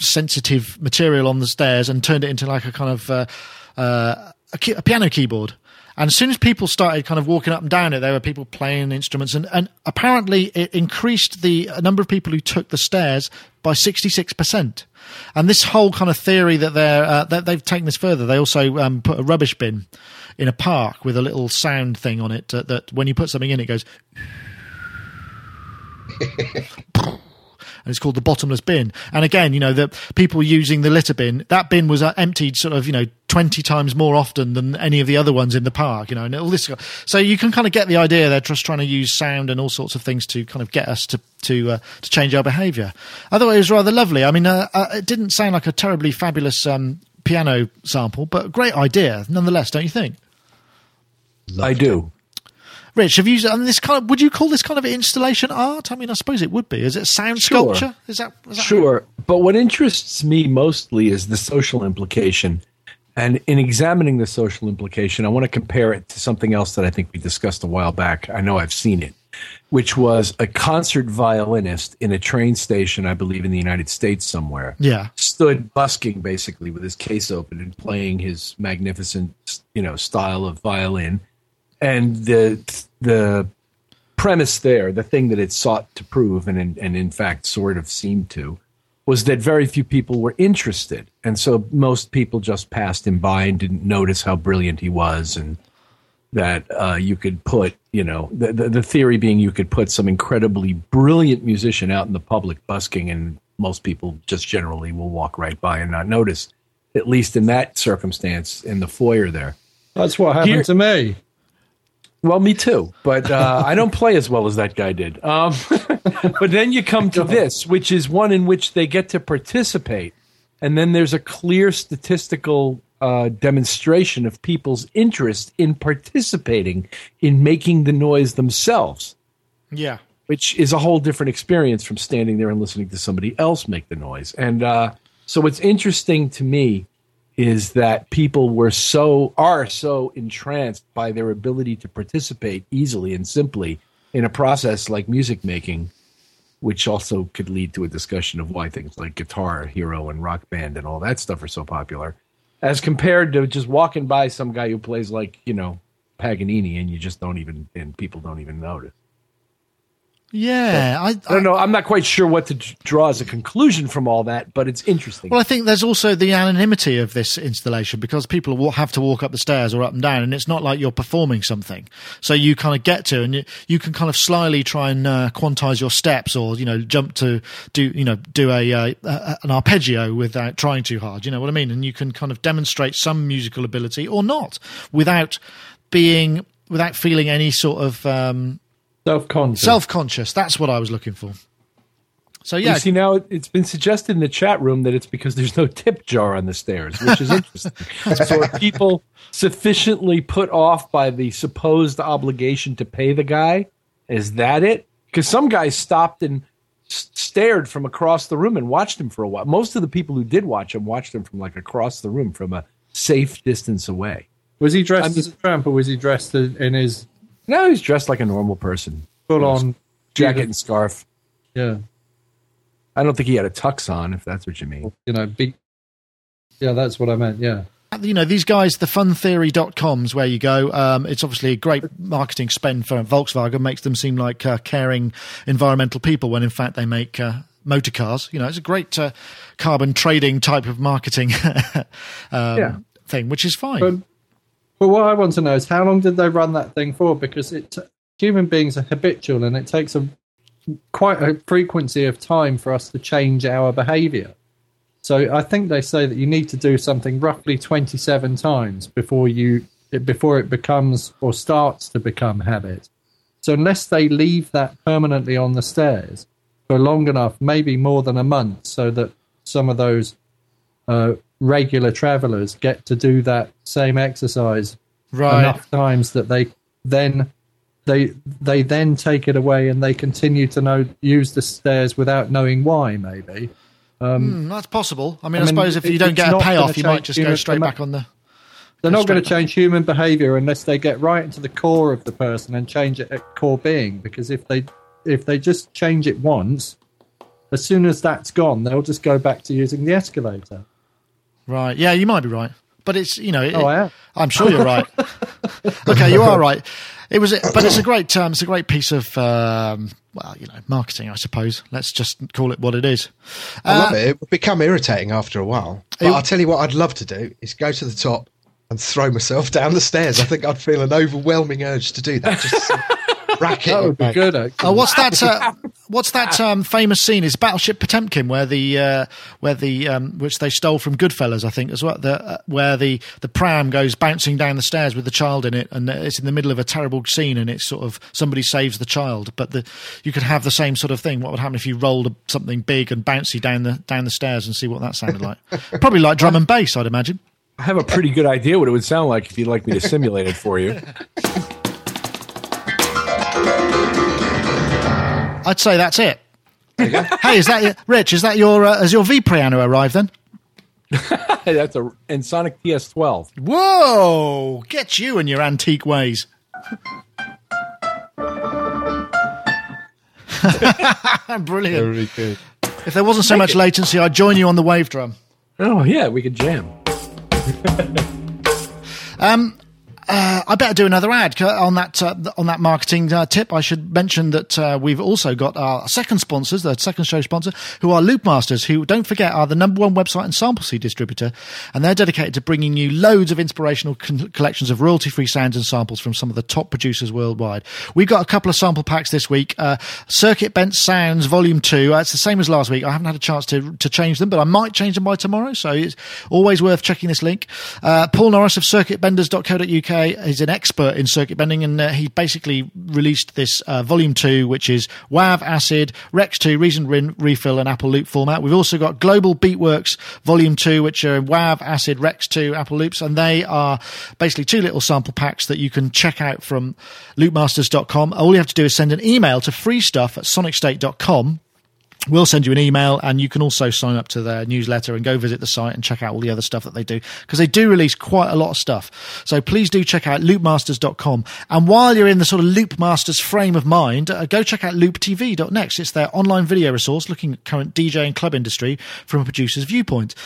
sensitive material on the stairs and turned it into like a kind of uh, uh, a, key, a piano keyboard. And as soon as people started kind of walking up and down it, there were people playing instruments, and, and apparently it increased the number of people who took the stairs by sixty six percent. And this whole kind of theory that they're uh, that they've taken this further, they also um, put a rubbish bin in a park with a little sound thing on it uh, that when you put something in, it goes. and it's called the bottomless bin. And again, you know, the people using the litter bin, that bin was uh, emptied sort of, you know, 20 times more often than any of the other ones in the park, you know, and all this. So you can kind of get the idea they're just trying to use sound and all sorts of things to kind of get us to, to, uh, to change our behavior. Otherwise, it was rather lovely. I mean, uh, uh, it didn't sound like a terribly fabulous, um, piano sample, but great idea nonetheless, don't you think? I do. Rich, have you? And this kind of, would you call this kind of installation art? I mean, I suppose it would be. Is it sound Sure. sculpture? Is that, is that Sure. But what interests me mostly is the social implication. And in examining the social implication, I want to compare it to something else that I think we discussed a while back. I know I've seen it, which was a concert violinist in a train station, I believe in the United States somewhere. Yeah. Stood busking basically with his case open and playing his magnificent, you know, style of violin. And the the premise there, the thing that it sought to prove, and in, and in fact sort of seemed to, was that very few people were interested, and so most people just passed him by and didn't notice how brilliant he was, and that uh, you could put, you know, the, the the theory being you could put some incredibly brilliant musician out in the public busking, and most people just generally will walk right by and not notice. At least in that circumstance, in the foyer there. That's what happened Here- to me. Well, me too, but uh, I don't play as well as that guy did. Um, but then you come to this, which is one in which they get to participate, and then there's a clear statistical uh, demonstration of people's interest in participating in making the noise themselves, Yeah. which is a whole different experience from standing there and listening to somebody else make the noise. And uh, so, what's interesting to me is that people were so are so entranced by their ability to participate easily and simply in a process like music making which also could lead to a discussion of why things like guitar hero and rock band and all that stuff are so popular as compared to just walking by some guy who plays like you know paganini and you just don't even and people don't even notice Yeah. I, i don't know i'm not quite sure what to draw as a conclusion from all that but it's interesting Well, I think there's also the anonymity of this installation because people will have to walk up the stairs or up and down, and it's not like you're performing something. So you kind of get to, and you, you can kind of slyly try and uh, quantize your steps, or you know, jump to do, you know, do a, uh, a an arpeggio without trying too hard. You know what I mean? And you can kind of demonstrate some musical ability or not without being without feeling any sort of um, Self conscious. self conscious. That's what I was looking for. So yeah, You see now it- it's been suggested in the chat room that it's because there's no tip jar on the stairs, which is interesting. so are people sufficiently put off by the supposed obligation to pay the guy? Is that it? Because some guys stopped and s- stared from across the room and watched him for a while. Most of the people who did watch him watched him from like across the room from a safe distance away. Was he dressed I'm- as a tramp or was he dressed in in his Now he's dressed like a normal person, full on jacket and scarf. Yeah. I don't think he had a tux on, if that's what you mean. You know, big. Yeah, that's what I meant. Yeah. you know these guys the funtheory.com's where you go um, it's obviously a great marketing spend for volkswagen makes them seem like uh, caring environmental people when in fact they make uh, motor cars you know it's a great uh, carbon trading type of marketing um, Yeah. thing which is fine But, but what I want to know is how long did they run that thing for? Because it human beings are habitual, and it takes a quite a frequency of time for us to change our behaviour. So I think they say that you need to do something roughly twenty-seven times before you it, before it becomes or starts to become habit. So unless they leave that permanently on the stairs for long enough, maybe more than a month, so that some of those uh, regular travelers get to do that same exercise right. enough times that they then they they then take it away and they continue to know use the stairs without knowing why maybe. Mm, that's possible. I mean i, mean, suppose if it- you don't get a payoff you might just go straight back on the they're not going to change human behavior unless they get right into the core of the person and change it at core being because if they if they just change it once as soon as that's gone they'll just go back to using the escalator Right. Yeah, you might be right. But it's, you know, it, Oh, am. I'm sure you're right. okay, you are right. It was, but it's a great, um, it's a great piece of, um, well, you know, marketing, I suppose. Let's just call it what it is. I love Uh, it. It would become irritating after a while. But It- I'll tell you what I'd love to do is go to the top and throw myself down the stairs. I think I'd feel an overwhelming urge to do that. Just to rack it. that would be good actually. Oh, what's that? Uh, what's that um, famous scene? Is Battleship Potemkin, where the uh, where the um, which they stole from Goodfellas, I think, as well. The, uh, where the the pram goes bouncing down the stairs with the child in it, and it's in the middle of a terrible scene, and it's sort of somebody saves the child. But the you could have the same sort of thing. What would happen if you rolled something big and bouncy down the down the stairs and see what that sounded like? Probably like drum and bass, I'd imagine. I have a pretty good idea what it would sound like if you'd like me to simulate it for you. I'd say that's it. hey, is that Rich? Is that your uh, has your V piano arrived then? That's a Ensoniq TS12. Whoa! Get you and your antique ways. Brilliant. If there wasn't so much latency, I'd join you on the wave drum. Oh yeah, we could jam. Uh, I better do another ad on that uh, on that marketing uh, tip. I should mention that uh, we've also got our second sponsors, the second show sponsor, who are Loopmasters, who don't forget are the number one website and sample CD distributor, and they're dedicated to bringing you loads of inspirational con- collections of royalty-free sounds and samples from some of the top producers worldwide. We've got a couple of sample packs this week. Uh, Circuit Bent Sounds Volume Two. Uh, it's the same as last week. I haven't had a chance to to change them, but I might change them by tomorrow. So it's always worth checking this link. Paul Norris of CircuitBenders.co.uk is an expert in circuit bending, and uh, he basically released this uh, Volume Two, which is WAV, Acid, Rex Two, Reason Rin, Refill, and Apple Loop format. We've also got Global Beatworks Volume Two, which are WAV, Acid, Rex Two, Apple Loops, and they are basically two little sample packs that you can check out from loopmasters.com. All you have to do is send an email to freestuff at sonicstate.com We'll send you an email and you can also sign up to their newsletter and go visit the site and check out all the other stuff that they do because they do release quite a lot of stuff. So please do check out loopmasters.com. And while you're in the sort of Loopmasters frame of mind, uh, go check out looptv.net. It's their online video resource looking at current DJ and club industry from a producer's viewpoint.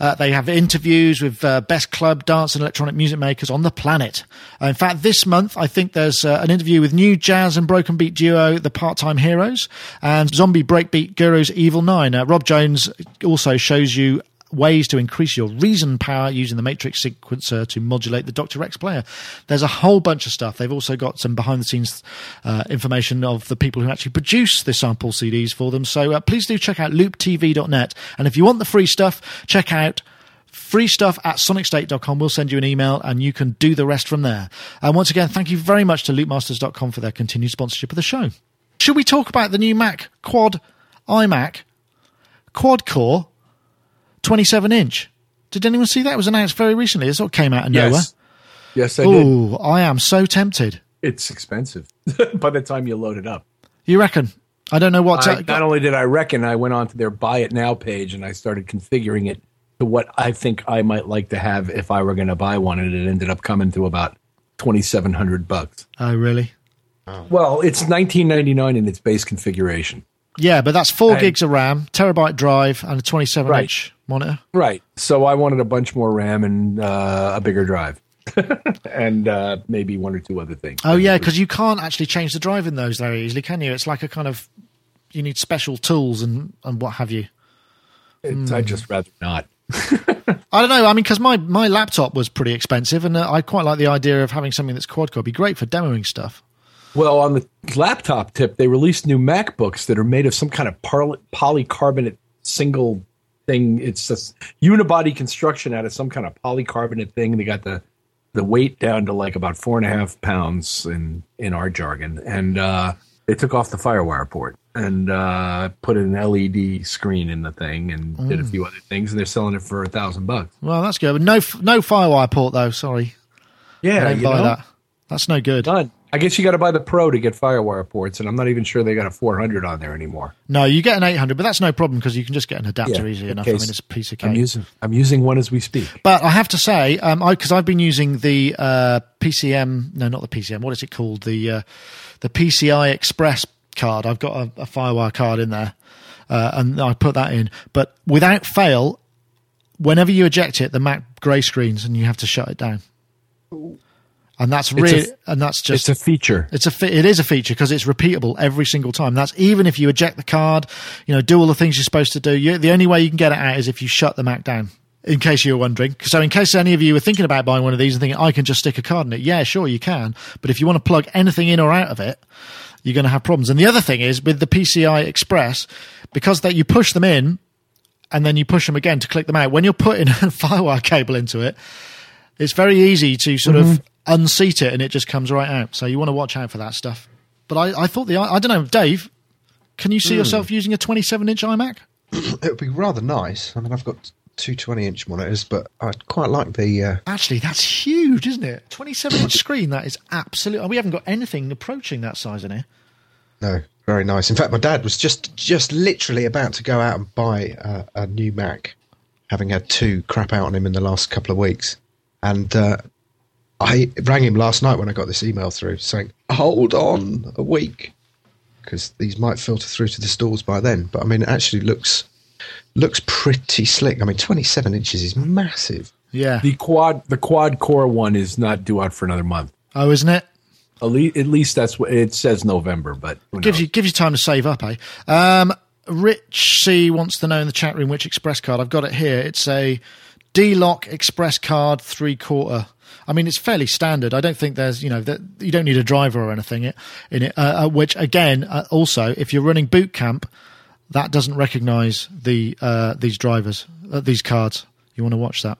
Uh, they have interviews with uh, best club, dance and electronic music makers on the planet. In fact, this month, I think there's uh, an interview with new jazz and broken beat duo, the Part-Time Heroes and zombie breakbeat Guru's Evil Nine. Uh, Rob Jones also shows you ways to increase your reason power using the Matrix sequencer to modulate the Dr. Rex player. There's a whole bunch of stuff. They've also got some behind the scenes uh, information of the people who actually produce the sample CDs for them. So uh, please do check out looptv.net. And if you want the free stuff, check out free stuff at sonicstate.com. We'll send you an email and you can do the rest from there. And once again, thank you very much to loopmasters.com for their continued sponsorship of the show. Should we talk about the new Mac Quad iMac quad core 27 inch? Did anyone see that? It was announced very recently. It sort of came out of nowhere. Yes. Yes, I did. Oh, I am so tempted. It's expensive by the time you load it up. You reckon? I don't know what. I, not only did I reckon, I went on to their buy it now page and I started configuring it to what I think I might like to have if I were going to buy one, and it ended up coming to about twenty seven hundred bucks. oh, really? Oh. Well, it's nineteen ninety nine in its base configuration. Yeah, but that's four And- gigs of RAM, terabyte drive, and a 27 Right. inch monitor. Right. So I wanted a bunch more RAM and uh, a bigger drive, and uh, maybe one or two other things. Oh, yeah, because you can't actually change the drive in those very easily, can you? It's like a kind of. You need special tools and, and what have you. It's, I'd just rather not. I don't know. I mean, because my, my laptop was pretty expensive, and uh, I quite like the idea of having something that's quad core. It'd be great for demoing stuff. Well, on the laptop tip, they released new MacBooks that are made of some kind of poly- polycarbonate single thing. It's a unibody construction out of some kind of polycarbonate thing. They got the the weight down to like about four and a half pounds in in our jargon, and uh, they took off the FireWire port and uh, put an LED screen in the thing and did a few other things, and they're selling it for a thousand bucks. Well, that's good. But no, no FireWire port, though. Sorry. Yeah, I don't you buy know? that. That's no good. Done. I guess you got to buy the Pro to get FireWire ports, and I'm not even sure they got a 400 on there anymore. No, you get an 800, but that's no problem because you can just get an adapter easy in enough. I mean, it's a piece of cake. I'm using I'm using one as we speak. But I have to say, um, I because I've been using the uh, PCM, no, not the PCM. What is it called? The uh, the PCI Express card. I've got a, a FireWire card in there, uh, and I put that in. But without fail, whenever you eject it, the Mac grey screens, and you have to shut it down. And that's a really, f- and that's just It's a feature. it's a fe- it is a feature because it's repeatable every single time. That's even if you eject the card, you know, do all the things you're supposed to do. You, the only way you can get it out is if you shut the Mac down. In case you were wondering, so in case any of you were thinking about buying one of these and thinking I can just stick a card in it, yeah, sure you can. But if you want to plug anything in or out of it, you're going to have problems. And the other thing is with the PCI Express, because that you push them in and then you push them again to click them out. When you're putting a FireWire cable into it, it's very easy to sort of unseat it and it just comes right out. So you want to watch out for that stuff. But I, I thought the I don't know, Dave. Can you see yourself using a 27 inch iMac? It would be rather nice. I mean, I've got two 20 inch monitors, but I quite like the. Uh, Actually, that's huge, isn't it? 27 inch screen. That is absolutely. We haven't got anything approaching that size in here. no, very nice. In fact, my dad was just just literally about to go out and buy uh, a new Mac, having had two crap out on him in the last couple of weeks, and uh, I rang him last night when I got this email through saying, "Hold on a week." Because these might filter through to the stores by then, but I mean, it actually looks looks pretty slick. I mean, 27 inches is massive. Yeah. The quad the quad core one is not due out for another month. oh, isn't it? At least, at least that's what it says November, but who Gives knows? you gives you time to save up, eh? Um, Rich C wants to know in the chat room which express card. I've got it here. It's a D Lock Express card three quarter. I mean, it's fairly standard. I don't think there's, you know, that you don't need a driver or anything in it. Uh, uh, which again, uh, also, if you're running boot camp, that doesn't recognise the uh, these drivers, uh, these cards. You want to watch that?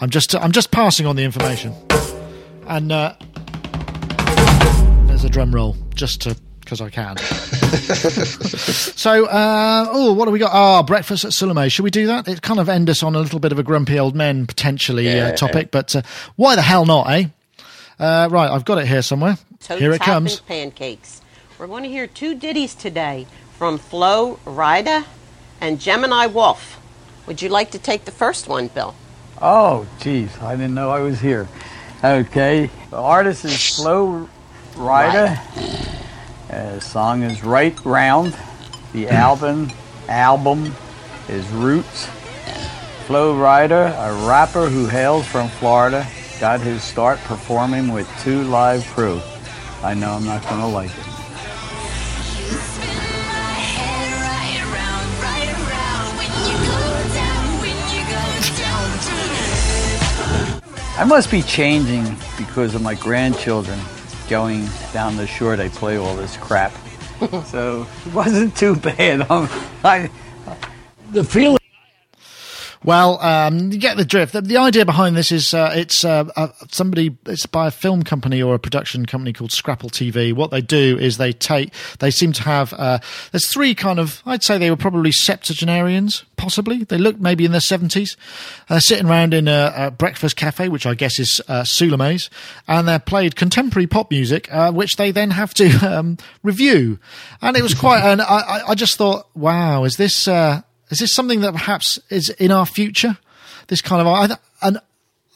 I'm just, I'm just passing on the information, and uh, there's a drum roll just to because I can. so, uh, oh, what do we got? Ah, breakfast at Sulimay. Should we do that? It kind of end us on a little bit of a grumpy old men potentially uh, topic, but uh, why the hell not, eh? Uh, right, I've got it here somewhere. toe here it comes. pancakes. We're going to hear two ditties today from Flo Rida and Gemini Wolf. Would you like to take the first one, Bill? Oh, geez, I didn't know I was here. Okay, the artist is Flo Rida. Uh, the song is Right Round. The album album is Roots. Flo Rida, a rapper who hails from Florida, got his start performing with two live crew. I know I'm not gonna like it. I must be changing because of my grandchildren going down the shore. They play all this crap, so it wasn't too bad. I, the feeling. Well, um, you get the drift. The, the idea behind this is uh, it's uh, uh, somebody. It's by a film company or a production company called Scrapple TV. What they do is they take. They seem to have. Uh, there's three kind of. I'd say they were probably septuagenarians, possibly. They look maybe in their seventies. Uh, sitting around in a, a breakfast cafe, which I guess is uh, and they're played contemporary pop music, uh, which they then have to um, review. And it was quite. And I, I- I just thought, wow, is this? Is this something that perhaps is in our future? This kind of I, and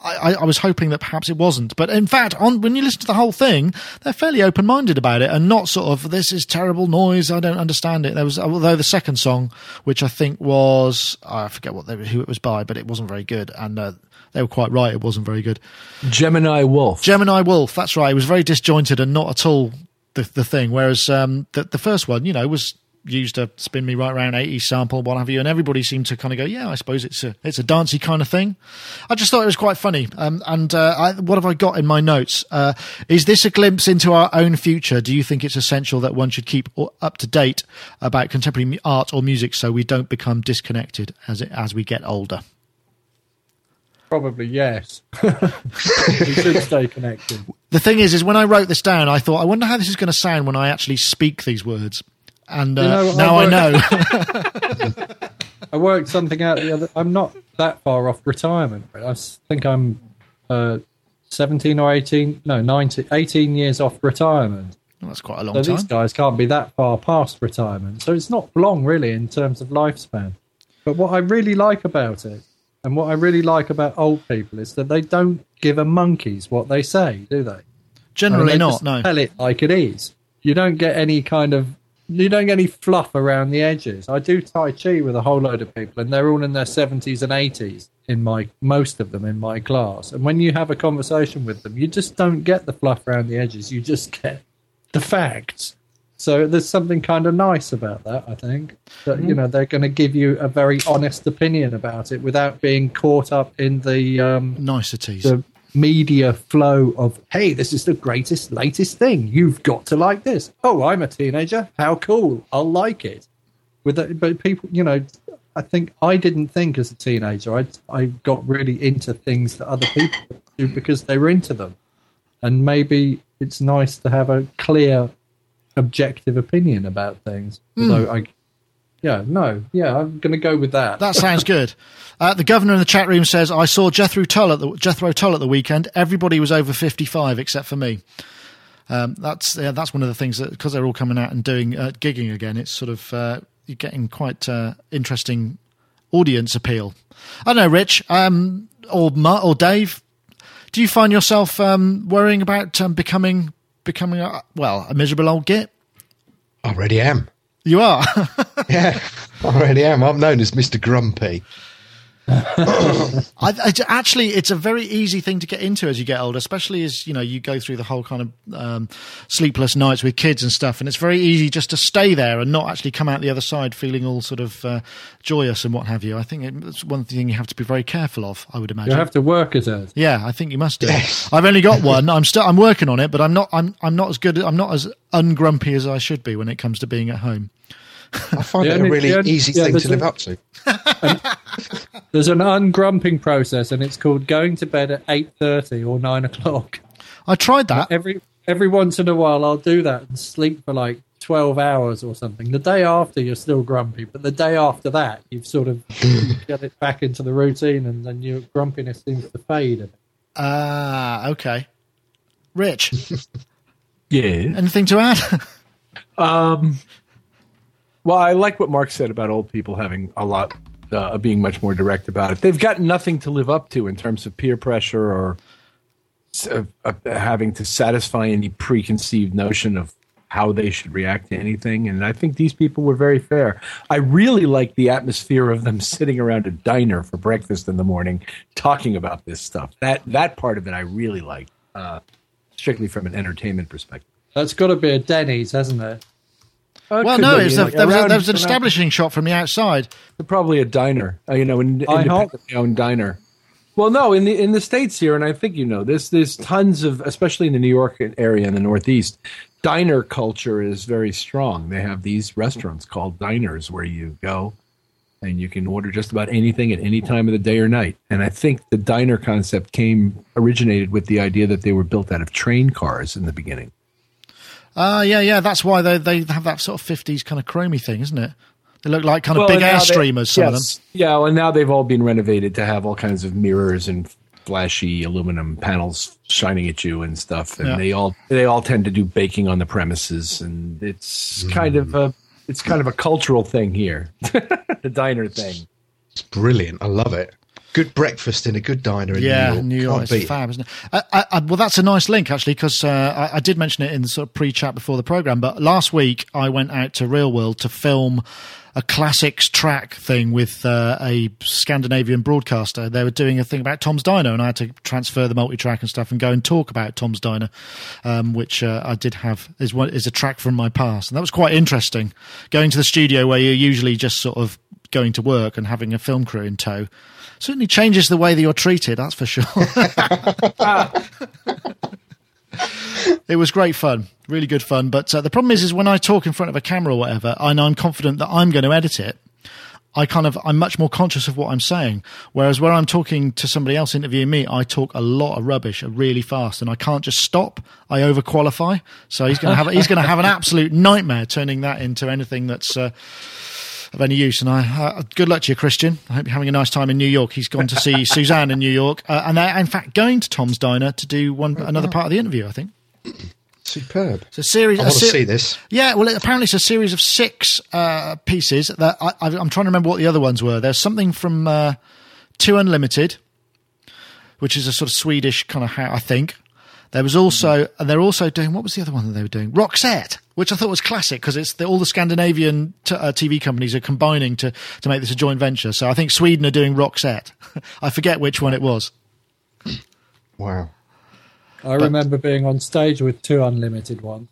I, I was hoping that perhaps it wasn't, but in fact, on when you listen to the whole thing, they're fairly open-minded about it and not sort of this is terrible noise. I don't understand it. There was although the second song, which I think was I forget what they, who it was by, but it wasn't very good, and uh, they were quite right. It wasn't very good. Gemini Wolf. Gemini Wolf. That's right. It was very disjointed and not at all the the thing. Whereas um, the the first one, you know, was used a spin me right around 80 sample what have you and everybody seemed to kind of go yeah i suppose it's a it's a dancey kind of thing i just thought it was quite funny um, and uh, I, what have i got in my notes uh, is this a glimpse into our own future do you think it's essential that one should keep up to date about contemporary art or music so we don't become disconnected as it, as we get older Probably yes. we should stay connected. the thing is, is when I wrote this down, I thought, I wonder how this is going to sound when I actually speak these words. And uh, You know, now I I know. I worked something out the other. I'm not that far off retirement. I think I'm uh, 17 or 18. No, 19, 18 years off retirement. That's quite a long So these guys can't be that far past retirement. So it's not long, really, in terms of lifespan. But what I really like about it, and what I really like about old people, is that they don't give a monkeys what they say, do they? Generally I mean, they not. just No. Tell it like it is. You don't get any kind of you don't get any fluff around the edges. I do Tai Chi with a whole load of people, and they're all in their seventies and eighties. In my most of them in my class, and when you have a conversation with them, you just don't get the fluff around the edges. You just get the facts. So there's something kind of nice about that. I think that you know they're going to give you a very honest opinion about it without being caught up in the um, Niceties. the media flow of hey this is the greatest latest thing. You've got to like this. Oh i'm a teenager. How cool. I'll like it. With that but people you know i think i didn't think as a teenager i i got really into things that other people do because they were into them. And maybe it's nice to have a clear objective opinion about things. Hmm. Although i yeah no yeah i'm going to go with that That sounds good. Uh, the governor in the chat room says, "I saw Jethro Tull at the Jethro Tull at the weekend. Everybody was over fifty-five except for me." Um, that's yeah, that's one of the things that because they're all coming out and doing uh, gigging again. It's sort of uh, you're getting quite uh, interesting audience appeal. I don't know, Rich um, or Ma- or Dave. Do you find yourself um, worrying about um, becoming becoming a, well a miserable old git? I already am. You are. Yeah, I already am. I'm known as Mr. Grumpy. I, I, actually, it's a very easy thing to get into as you get older, especially as you know you go through the whole kind of um, sleepless nights with kids and stuff. And it's very easy just to stay there and not actually come out the other side feeling all sort of uh, joyous and what have you. I think it's one thing you have to be very careful of. I would imagine You have to work at it. Yeah, I think you must do. I've only got one. I'm still I'm working on it, but I'm not I'm I'm not as good. I'm not as ungrumpy as I should be when it comes to being at home. I find The it only- a really the only- easy yeah, thing to live up to. There's an ungrumping process, and it's called going to bed at eight thirty or nine o'clock. I tried that. Every every once in a while, I'll do that and sleep for like twelve hours or something. The day after, you're still grumpy, but the day after that, you've sort of get it back into the routine, and then your grumpiness seems to fade. Ah, okay. Rich, Yeah. anything to add? Um, well, I like what Mark said about old people having a lot, uh, being much more direct about it. They've got nothing to live up to in terms of peer pressure or uh, uh, having to satisfy any preconceived notion of how they should react to anything. And I think these people were very fair. I really like the atmosphere of them sitting around a diner for breakfast in the morning, talking about this stuff. That that part of it I really like, uh, strictly from an entertainment perspective. That's got to be a Denny's, hasn't it? Uh, well, no, be, it was a, know, there, was a, around- there was an around- establishing shot from the outside. probably a diner, uh, you know, an IHOP? independently owned diner. Well, no, in the in the states here, and I think you know this. There's tons of, especially in the New York area and the Northeast, diner culture is very strong. They have these restaurants called diners where you go and you can order just about anything at any time of the day or night. And I think the diner concept came originated with the idea that they were built out of train cars in the beginning. Ah, yeah, yeah. That's why they they have that sort of fifties kind of chromy thing, isn't it? They look like kind of Well, big and air now they- streamers. Some of them. Yeah, well, now they've all been renovated to have all kinds of mirrors and flashy aluminum panels shining at you and stuff. And Yeah. they all they all tend to do baking on the premises, and it's kind of a it's kind of a cultural thing here, the diner thing. It's brilliant. I love it. Good breakfast in a good diner in yeah, New York. New York is fab, isn't it? I, I, I, well, that's a nice link actually because uh, I, I did mention it in the sort of pre-chat before the program. But last week I went out to Real World to film a classics track thing with uh, a Scandinavian broadcaster. They were doing a thing about Tom's Diner, and I had to transfer the multi-track and stuff and go and talk about Tom's Diner, um, which uh, I did have is one is a track from my past, and that was quite interesting. Going to the studio where you're usually just sort of going to work and having a film crew in tow certainly changes the way that you're treated. That's for sure. it was great fun, really good fun. But uh, the problem is, is when I talk in front of a camera or whatever, and I'm confident that I'm going to edit it. I kind of I'm much more conscious of what I'm saying. Whereas when I'm talking to somebody else interviewing me, I talk a lot of rubbish really fast, and I can't just stop. I overqualify, so he's going to have he's going to have an absolute nightmare turning that into anything that's. Uh, of any use. And I, uh, good luck to you, Christian. I hope you're having a nice time in New York. He's gone to see Suzanne in New York, uh, and they're in fact going to Tom's Diner to do one another part of the interview. I think Superb. it's a series. I want to ser- see this. Yeah, well, it, apparently it's a series of six uh, pieces. That I, I'm trying to remember what the other ones were. There's something from uh, Two Unlimited, which is a sort of Swedish kind of how I think. There was also, and they're also doing what was the other one that they were doing? Roxette, which I thought was classic because it's the, all the Scandinavian t- uh, TV companies are combining to to make this a joint venture. So I think Sweden are doing Roxette. I forget which one it was. Wow. I remember being on stage with two unlimited ones,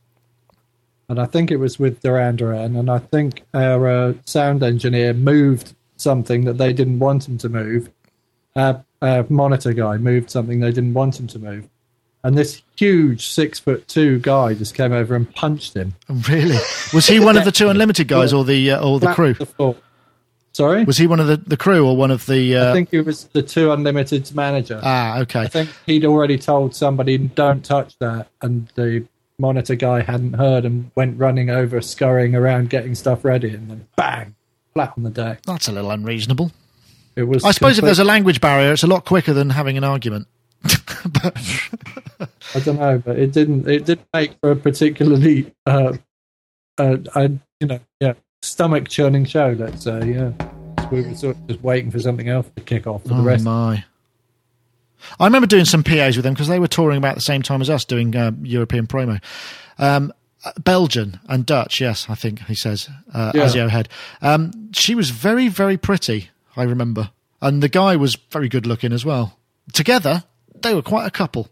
and I think it was with Duran Duran, and I think our uh, sound engineer moved something that they didn't want him to move. Our, our monitor guy moved something they didn't want him to move, and this huge six foot two guy just came over and punched him. Really? Was he one of the two Unlimited guys or the uh, or the crew? to the floor. Sorry, Was he one of the, the crew or one of the? Uh, I think he was the two unlimited's manager. ah, okay. I think he'd already told somebody, "Don't touch that," and the monitor guy hadn't heard and went running over, scurrying around, getting stuff ready, and then bang, flat on the deck. That's a little unreasonable. It was. I suppose if there's a language barrier, it's a lot quicker than having an argument. But, I don't know, but it didn't. It didn't make for a particularly, uh, uh, I, you know, yeah, stomach churning show. Let's say, yeah. We were sort of just waiting for something else to kick off for the oh rest. my! I remember doing some PAs with them because they were touring about the same time as us doing uh, European promo. Um, Belgian and Dutch, yes, I think he says uh, Yeah. Azio Head. Um, she was very, very pretty. I remember. and the guy was very good looking as well. Together, they were quite a couple.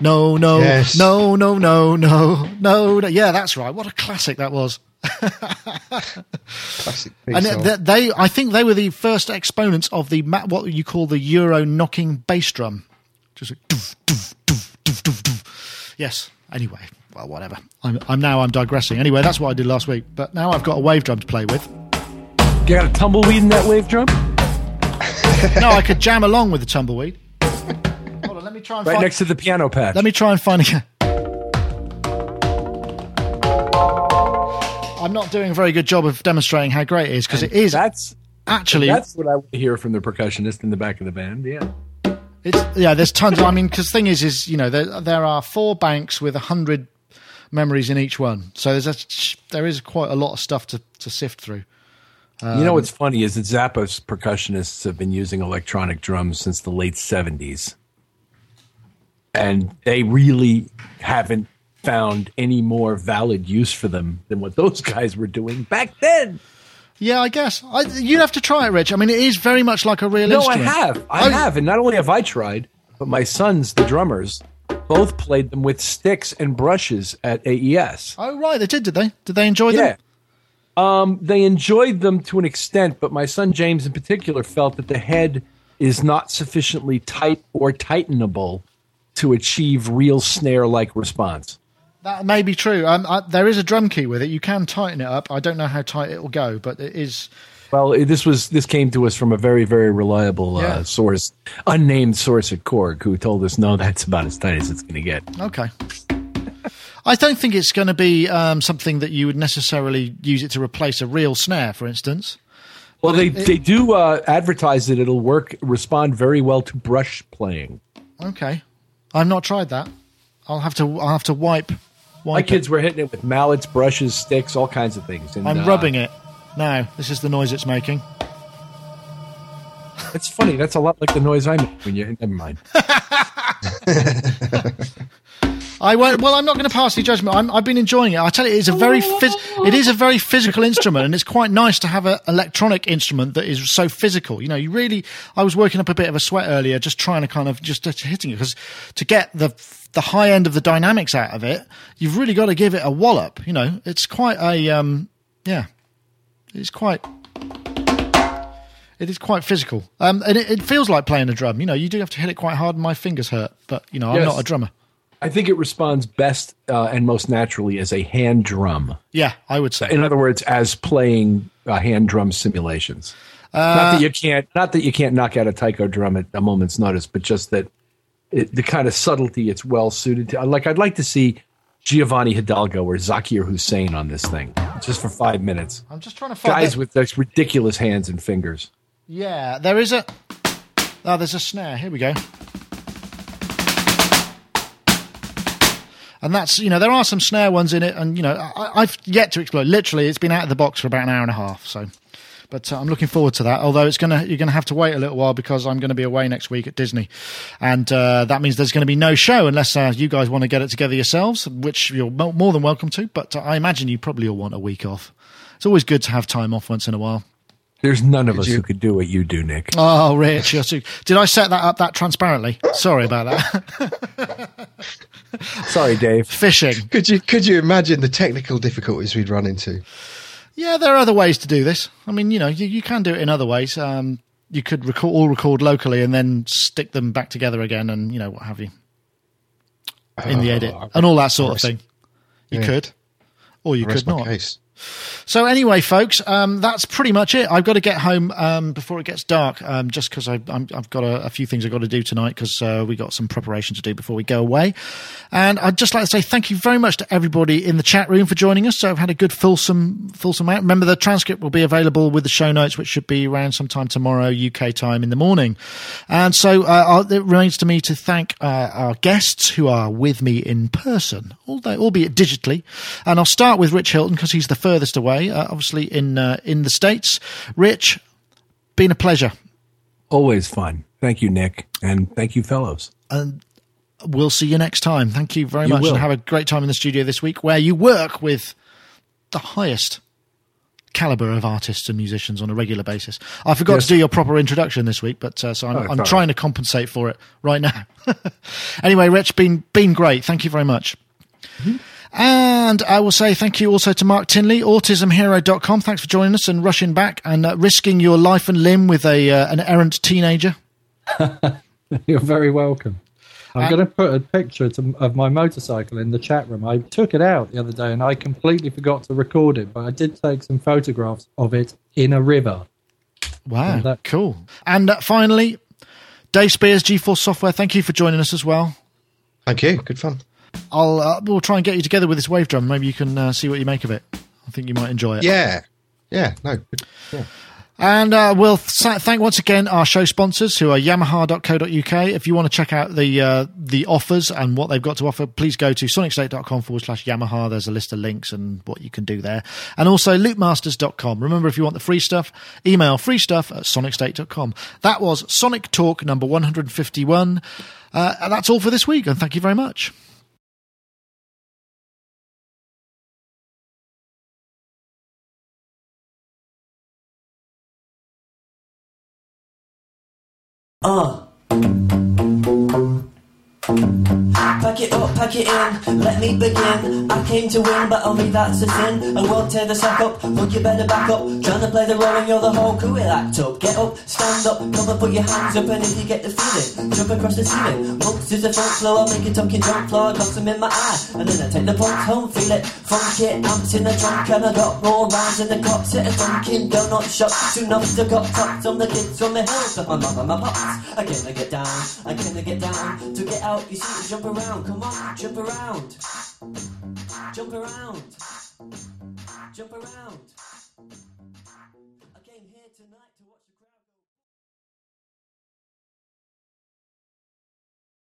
No, no, Yes. no, no, no, no, no, no. Yeah, that's right. What a classic that was. Classic And piece of- they, I think they were the first exponents of the ma- what you call the Euro knocking bass drum. Just like doof, doof, doof, doof, doof, doof. yes. Anyway, well, whatever. I'm, I'm now I'm digressing. Anyway, that's what I did last week. But now I've got a wave drum to play with. You got a tumbleweed in that wave drum? No, I could jam along with the tumbleweed. Hold on, let me try and Right find. next to the piano patch. Let me try and find a. I'm not doing a very good job of demonstrating how great it is because it is That's actually that's what I want to hear from the percussionist in the back of the band. Yeah. It's yeah. There's tons. I mean, because thing is, is you know there there are four banks with a hundred memories in each one, so there's a there is quite a lot of stuff to to sift through. you Um, know what's funny is that Zappa's percussionists have been using electronic drums since the late 70s. And they really haven't found any more valid use for them than what those guys were doing back then. Yeah, I guess I, you'd have to try it, Rich. I mean, it is very much like a real No, I instrument. have. I Oh, have. And not only have I tried, but my sons, the drummers, both played them with sticks and brushes at AES. Oh right, they did. Did they? Did they enjoy them? Yeah. Um, they enjoyed them to an extent, but my son James in particular felt that the head is not sufficiently tight or tightenable to achieve real snare like response. That may be true. Um, I, there is a drum key with it. You can tighten it up. I don't know how tight it will go, but it is. Well, this was this came to us from a very very reliable Yeah. uh, source, unnamed source at Korg, who told us no, that's about as tight as it's going to get. Okay. I don't think it's going to be um, something that you would necessarily use it to replace a real snare, for instance. Well, they they do uh, advertise that it'll work respond very well to brush playing. Okay, I've not tried that. I'll have to. I'll have to wipe. My kids It. were hitting it with mallets, brushes, sticks, all kinds of things. And, I'm uh, rubbing it now. This is the noise it's making. It's funny. That's a lot like the noise I make when you. Never mind. I won't. Well, I'm not going to pass the judgment. I'm, I've been enjoying it. I tell you, it's a very phys- it is a very physical instrument, and it's quite nice to have an electronic instrument that is so physical. You know, you really. I was working up a bit of a sweat earlier, just trying to kind of just hitting it because to get the the high end of the dynamics out of it, you've really got to give it a wallop. You know, it's quite a um, yeah, it's quite. It is quite physical, um, and it, it feels like playing a drum. You know, you do have to hit it quite hard, and my fingers hurt. But you know, I'm Yes. not a drummer. I think it responds best uh, and most naturally as a hand drum. Yeah, I would say. In other words, as playing uh, hand drum simulations. not Uh, that you can't, not that you can't knock out a taiko drum at a moment's notice, but just that it, the kind of subtlety it's well suited to. Like I'd like to see Giovanni Hidalgo or Zakir Hussain on this thing, just for five minutes. I'm just trying to find Guys the- with those ridiculous hands and fingers. Yeah, there is a. Oh, there's a snare. Here we go. And that's you know there are some snare ones in it, and you know I, I've yet to explore. Literally, it's been out of the box for about an hour and a half. So, but uh, I'm looking forward to that. Although it's gonna you're gonna have to wait a little while because I'm going to be away next week at Disney, and uh, that means there's going to be no show unless uh, you guys want to get it together yourselves, which you're more than welcome to. But uh, I imagine you probably all want a week off. It's always good to have time off once in a while. There's none of us you- who could do what you do, Nick. Oh, Rich, you're too. Did I set that up that transparently? Sorry about that. Sorry, Dave. Fishing. Could you could you imagine the technical difficulties we'd run into? Yeah, there are other ways to do this. I mean, you know, you, you can do it in other ways. Um, you could record, all record locally and then stick them back together again, and you know what have you in the edit and all that sort of thing. You Yeah. could, or you Rest could my not. case. So anyway, folks, um, that's pretty much it. I've got to get home um, before it gets dark, um, just because I've, got a, a few things I've got to do tonight because uh, we got some preparation to do before we go away. And I'd just like to say thank you very much to everybody in the chat room for joining us. So I've had a good fulsome, fulsome out. Remember, the transcript will be available with the show notes, which should be around sometime tomorrow UK time in the morning. And so uh, it remains to me to thank uh, our guests who are with me in person, although albeit digitally. And I'll start with Rich Hilton because he's the furthest away, uh, obviously in uh, in the states. Rich, been a pleasure, Always fun. Thank you, Nick, and thank you, fellows. and we'll see you next time. Thank you very You much, will. and have a great time in the studio this week, where you work with the highest caliber of artists and musicians on a regular basis. I forgot Yes. to do your proper introduction this week, but uh, so I'm, Oh, I'm trying to compensate for it right now. anyway, Rich, been been great. Thank you very much. And I will say thank you also to Mark Tinley, autismhero.com. Thanks for joining us and rushing back and uh, risking your life and limb with a uh, an errant teenager. You're very welcome. I'm Uh, going to put a picture to, of my motorcycle in the chat room. I took it out the other day and I completely forgot to record it, but I did take some photographs of it in a river. Wow, Yeah, that- cool. And uh, finally, Dave Spiers, GForce Software. Thank you for joining us as well. Thank you. Good fun. I'll uh, we'll try and get you together with this Wavedrum. Maybe you can uh, see what you make of it. I think you might enjoy it. Yeah. Yeah. No. good. And uh, we'll th- thank once again our show sponsors who are yamaha.co.uk. If you want to check out the uh, the offers and what they've got to offer, please go to sonicstate.com forward slash Yamaha. There's a list of links and what you can do there. And also loopmasters.com. Remember, if you want the free stuff, email free stuff at sonicstate.com. That was Sonic Talk number 151. Uh, and that's all for this week. And thank you very much. Uh. Pack it up, pack it in, let me begin. I came to win, but only that's a sin. I won't tear the sack up, look, you better back up. Trying to play the role and you're the whole crew, will act up. Get up, stand up, come and put your hands up, and if you get the feeling, jump across the ceiling. Monks is the front floor, I'll make it talking jump floor, got some in my eye, and then I take the punks home, feel it. Funk it, amps in the trunk, and I got more rounds in the cops at a Dunkin' Donut shop. Soon after got tops on the kids from the hills, but my mum and my pops. I can't get down, I can't get down. To get out, you see, jump around, come on, jump around. Jump around. Jump around.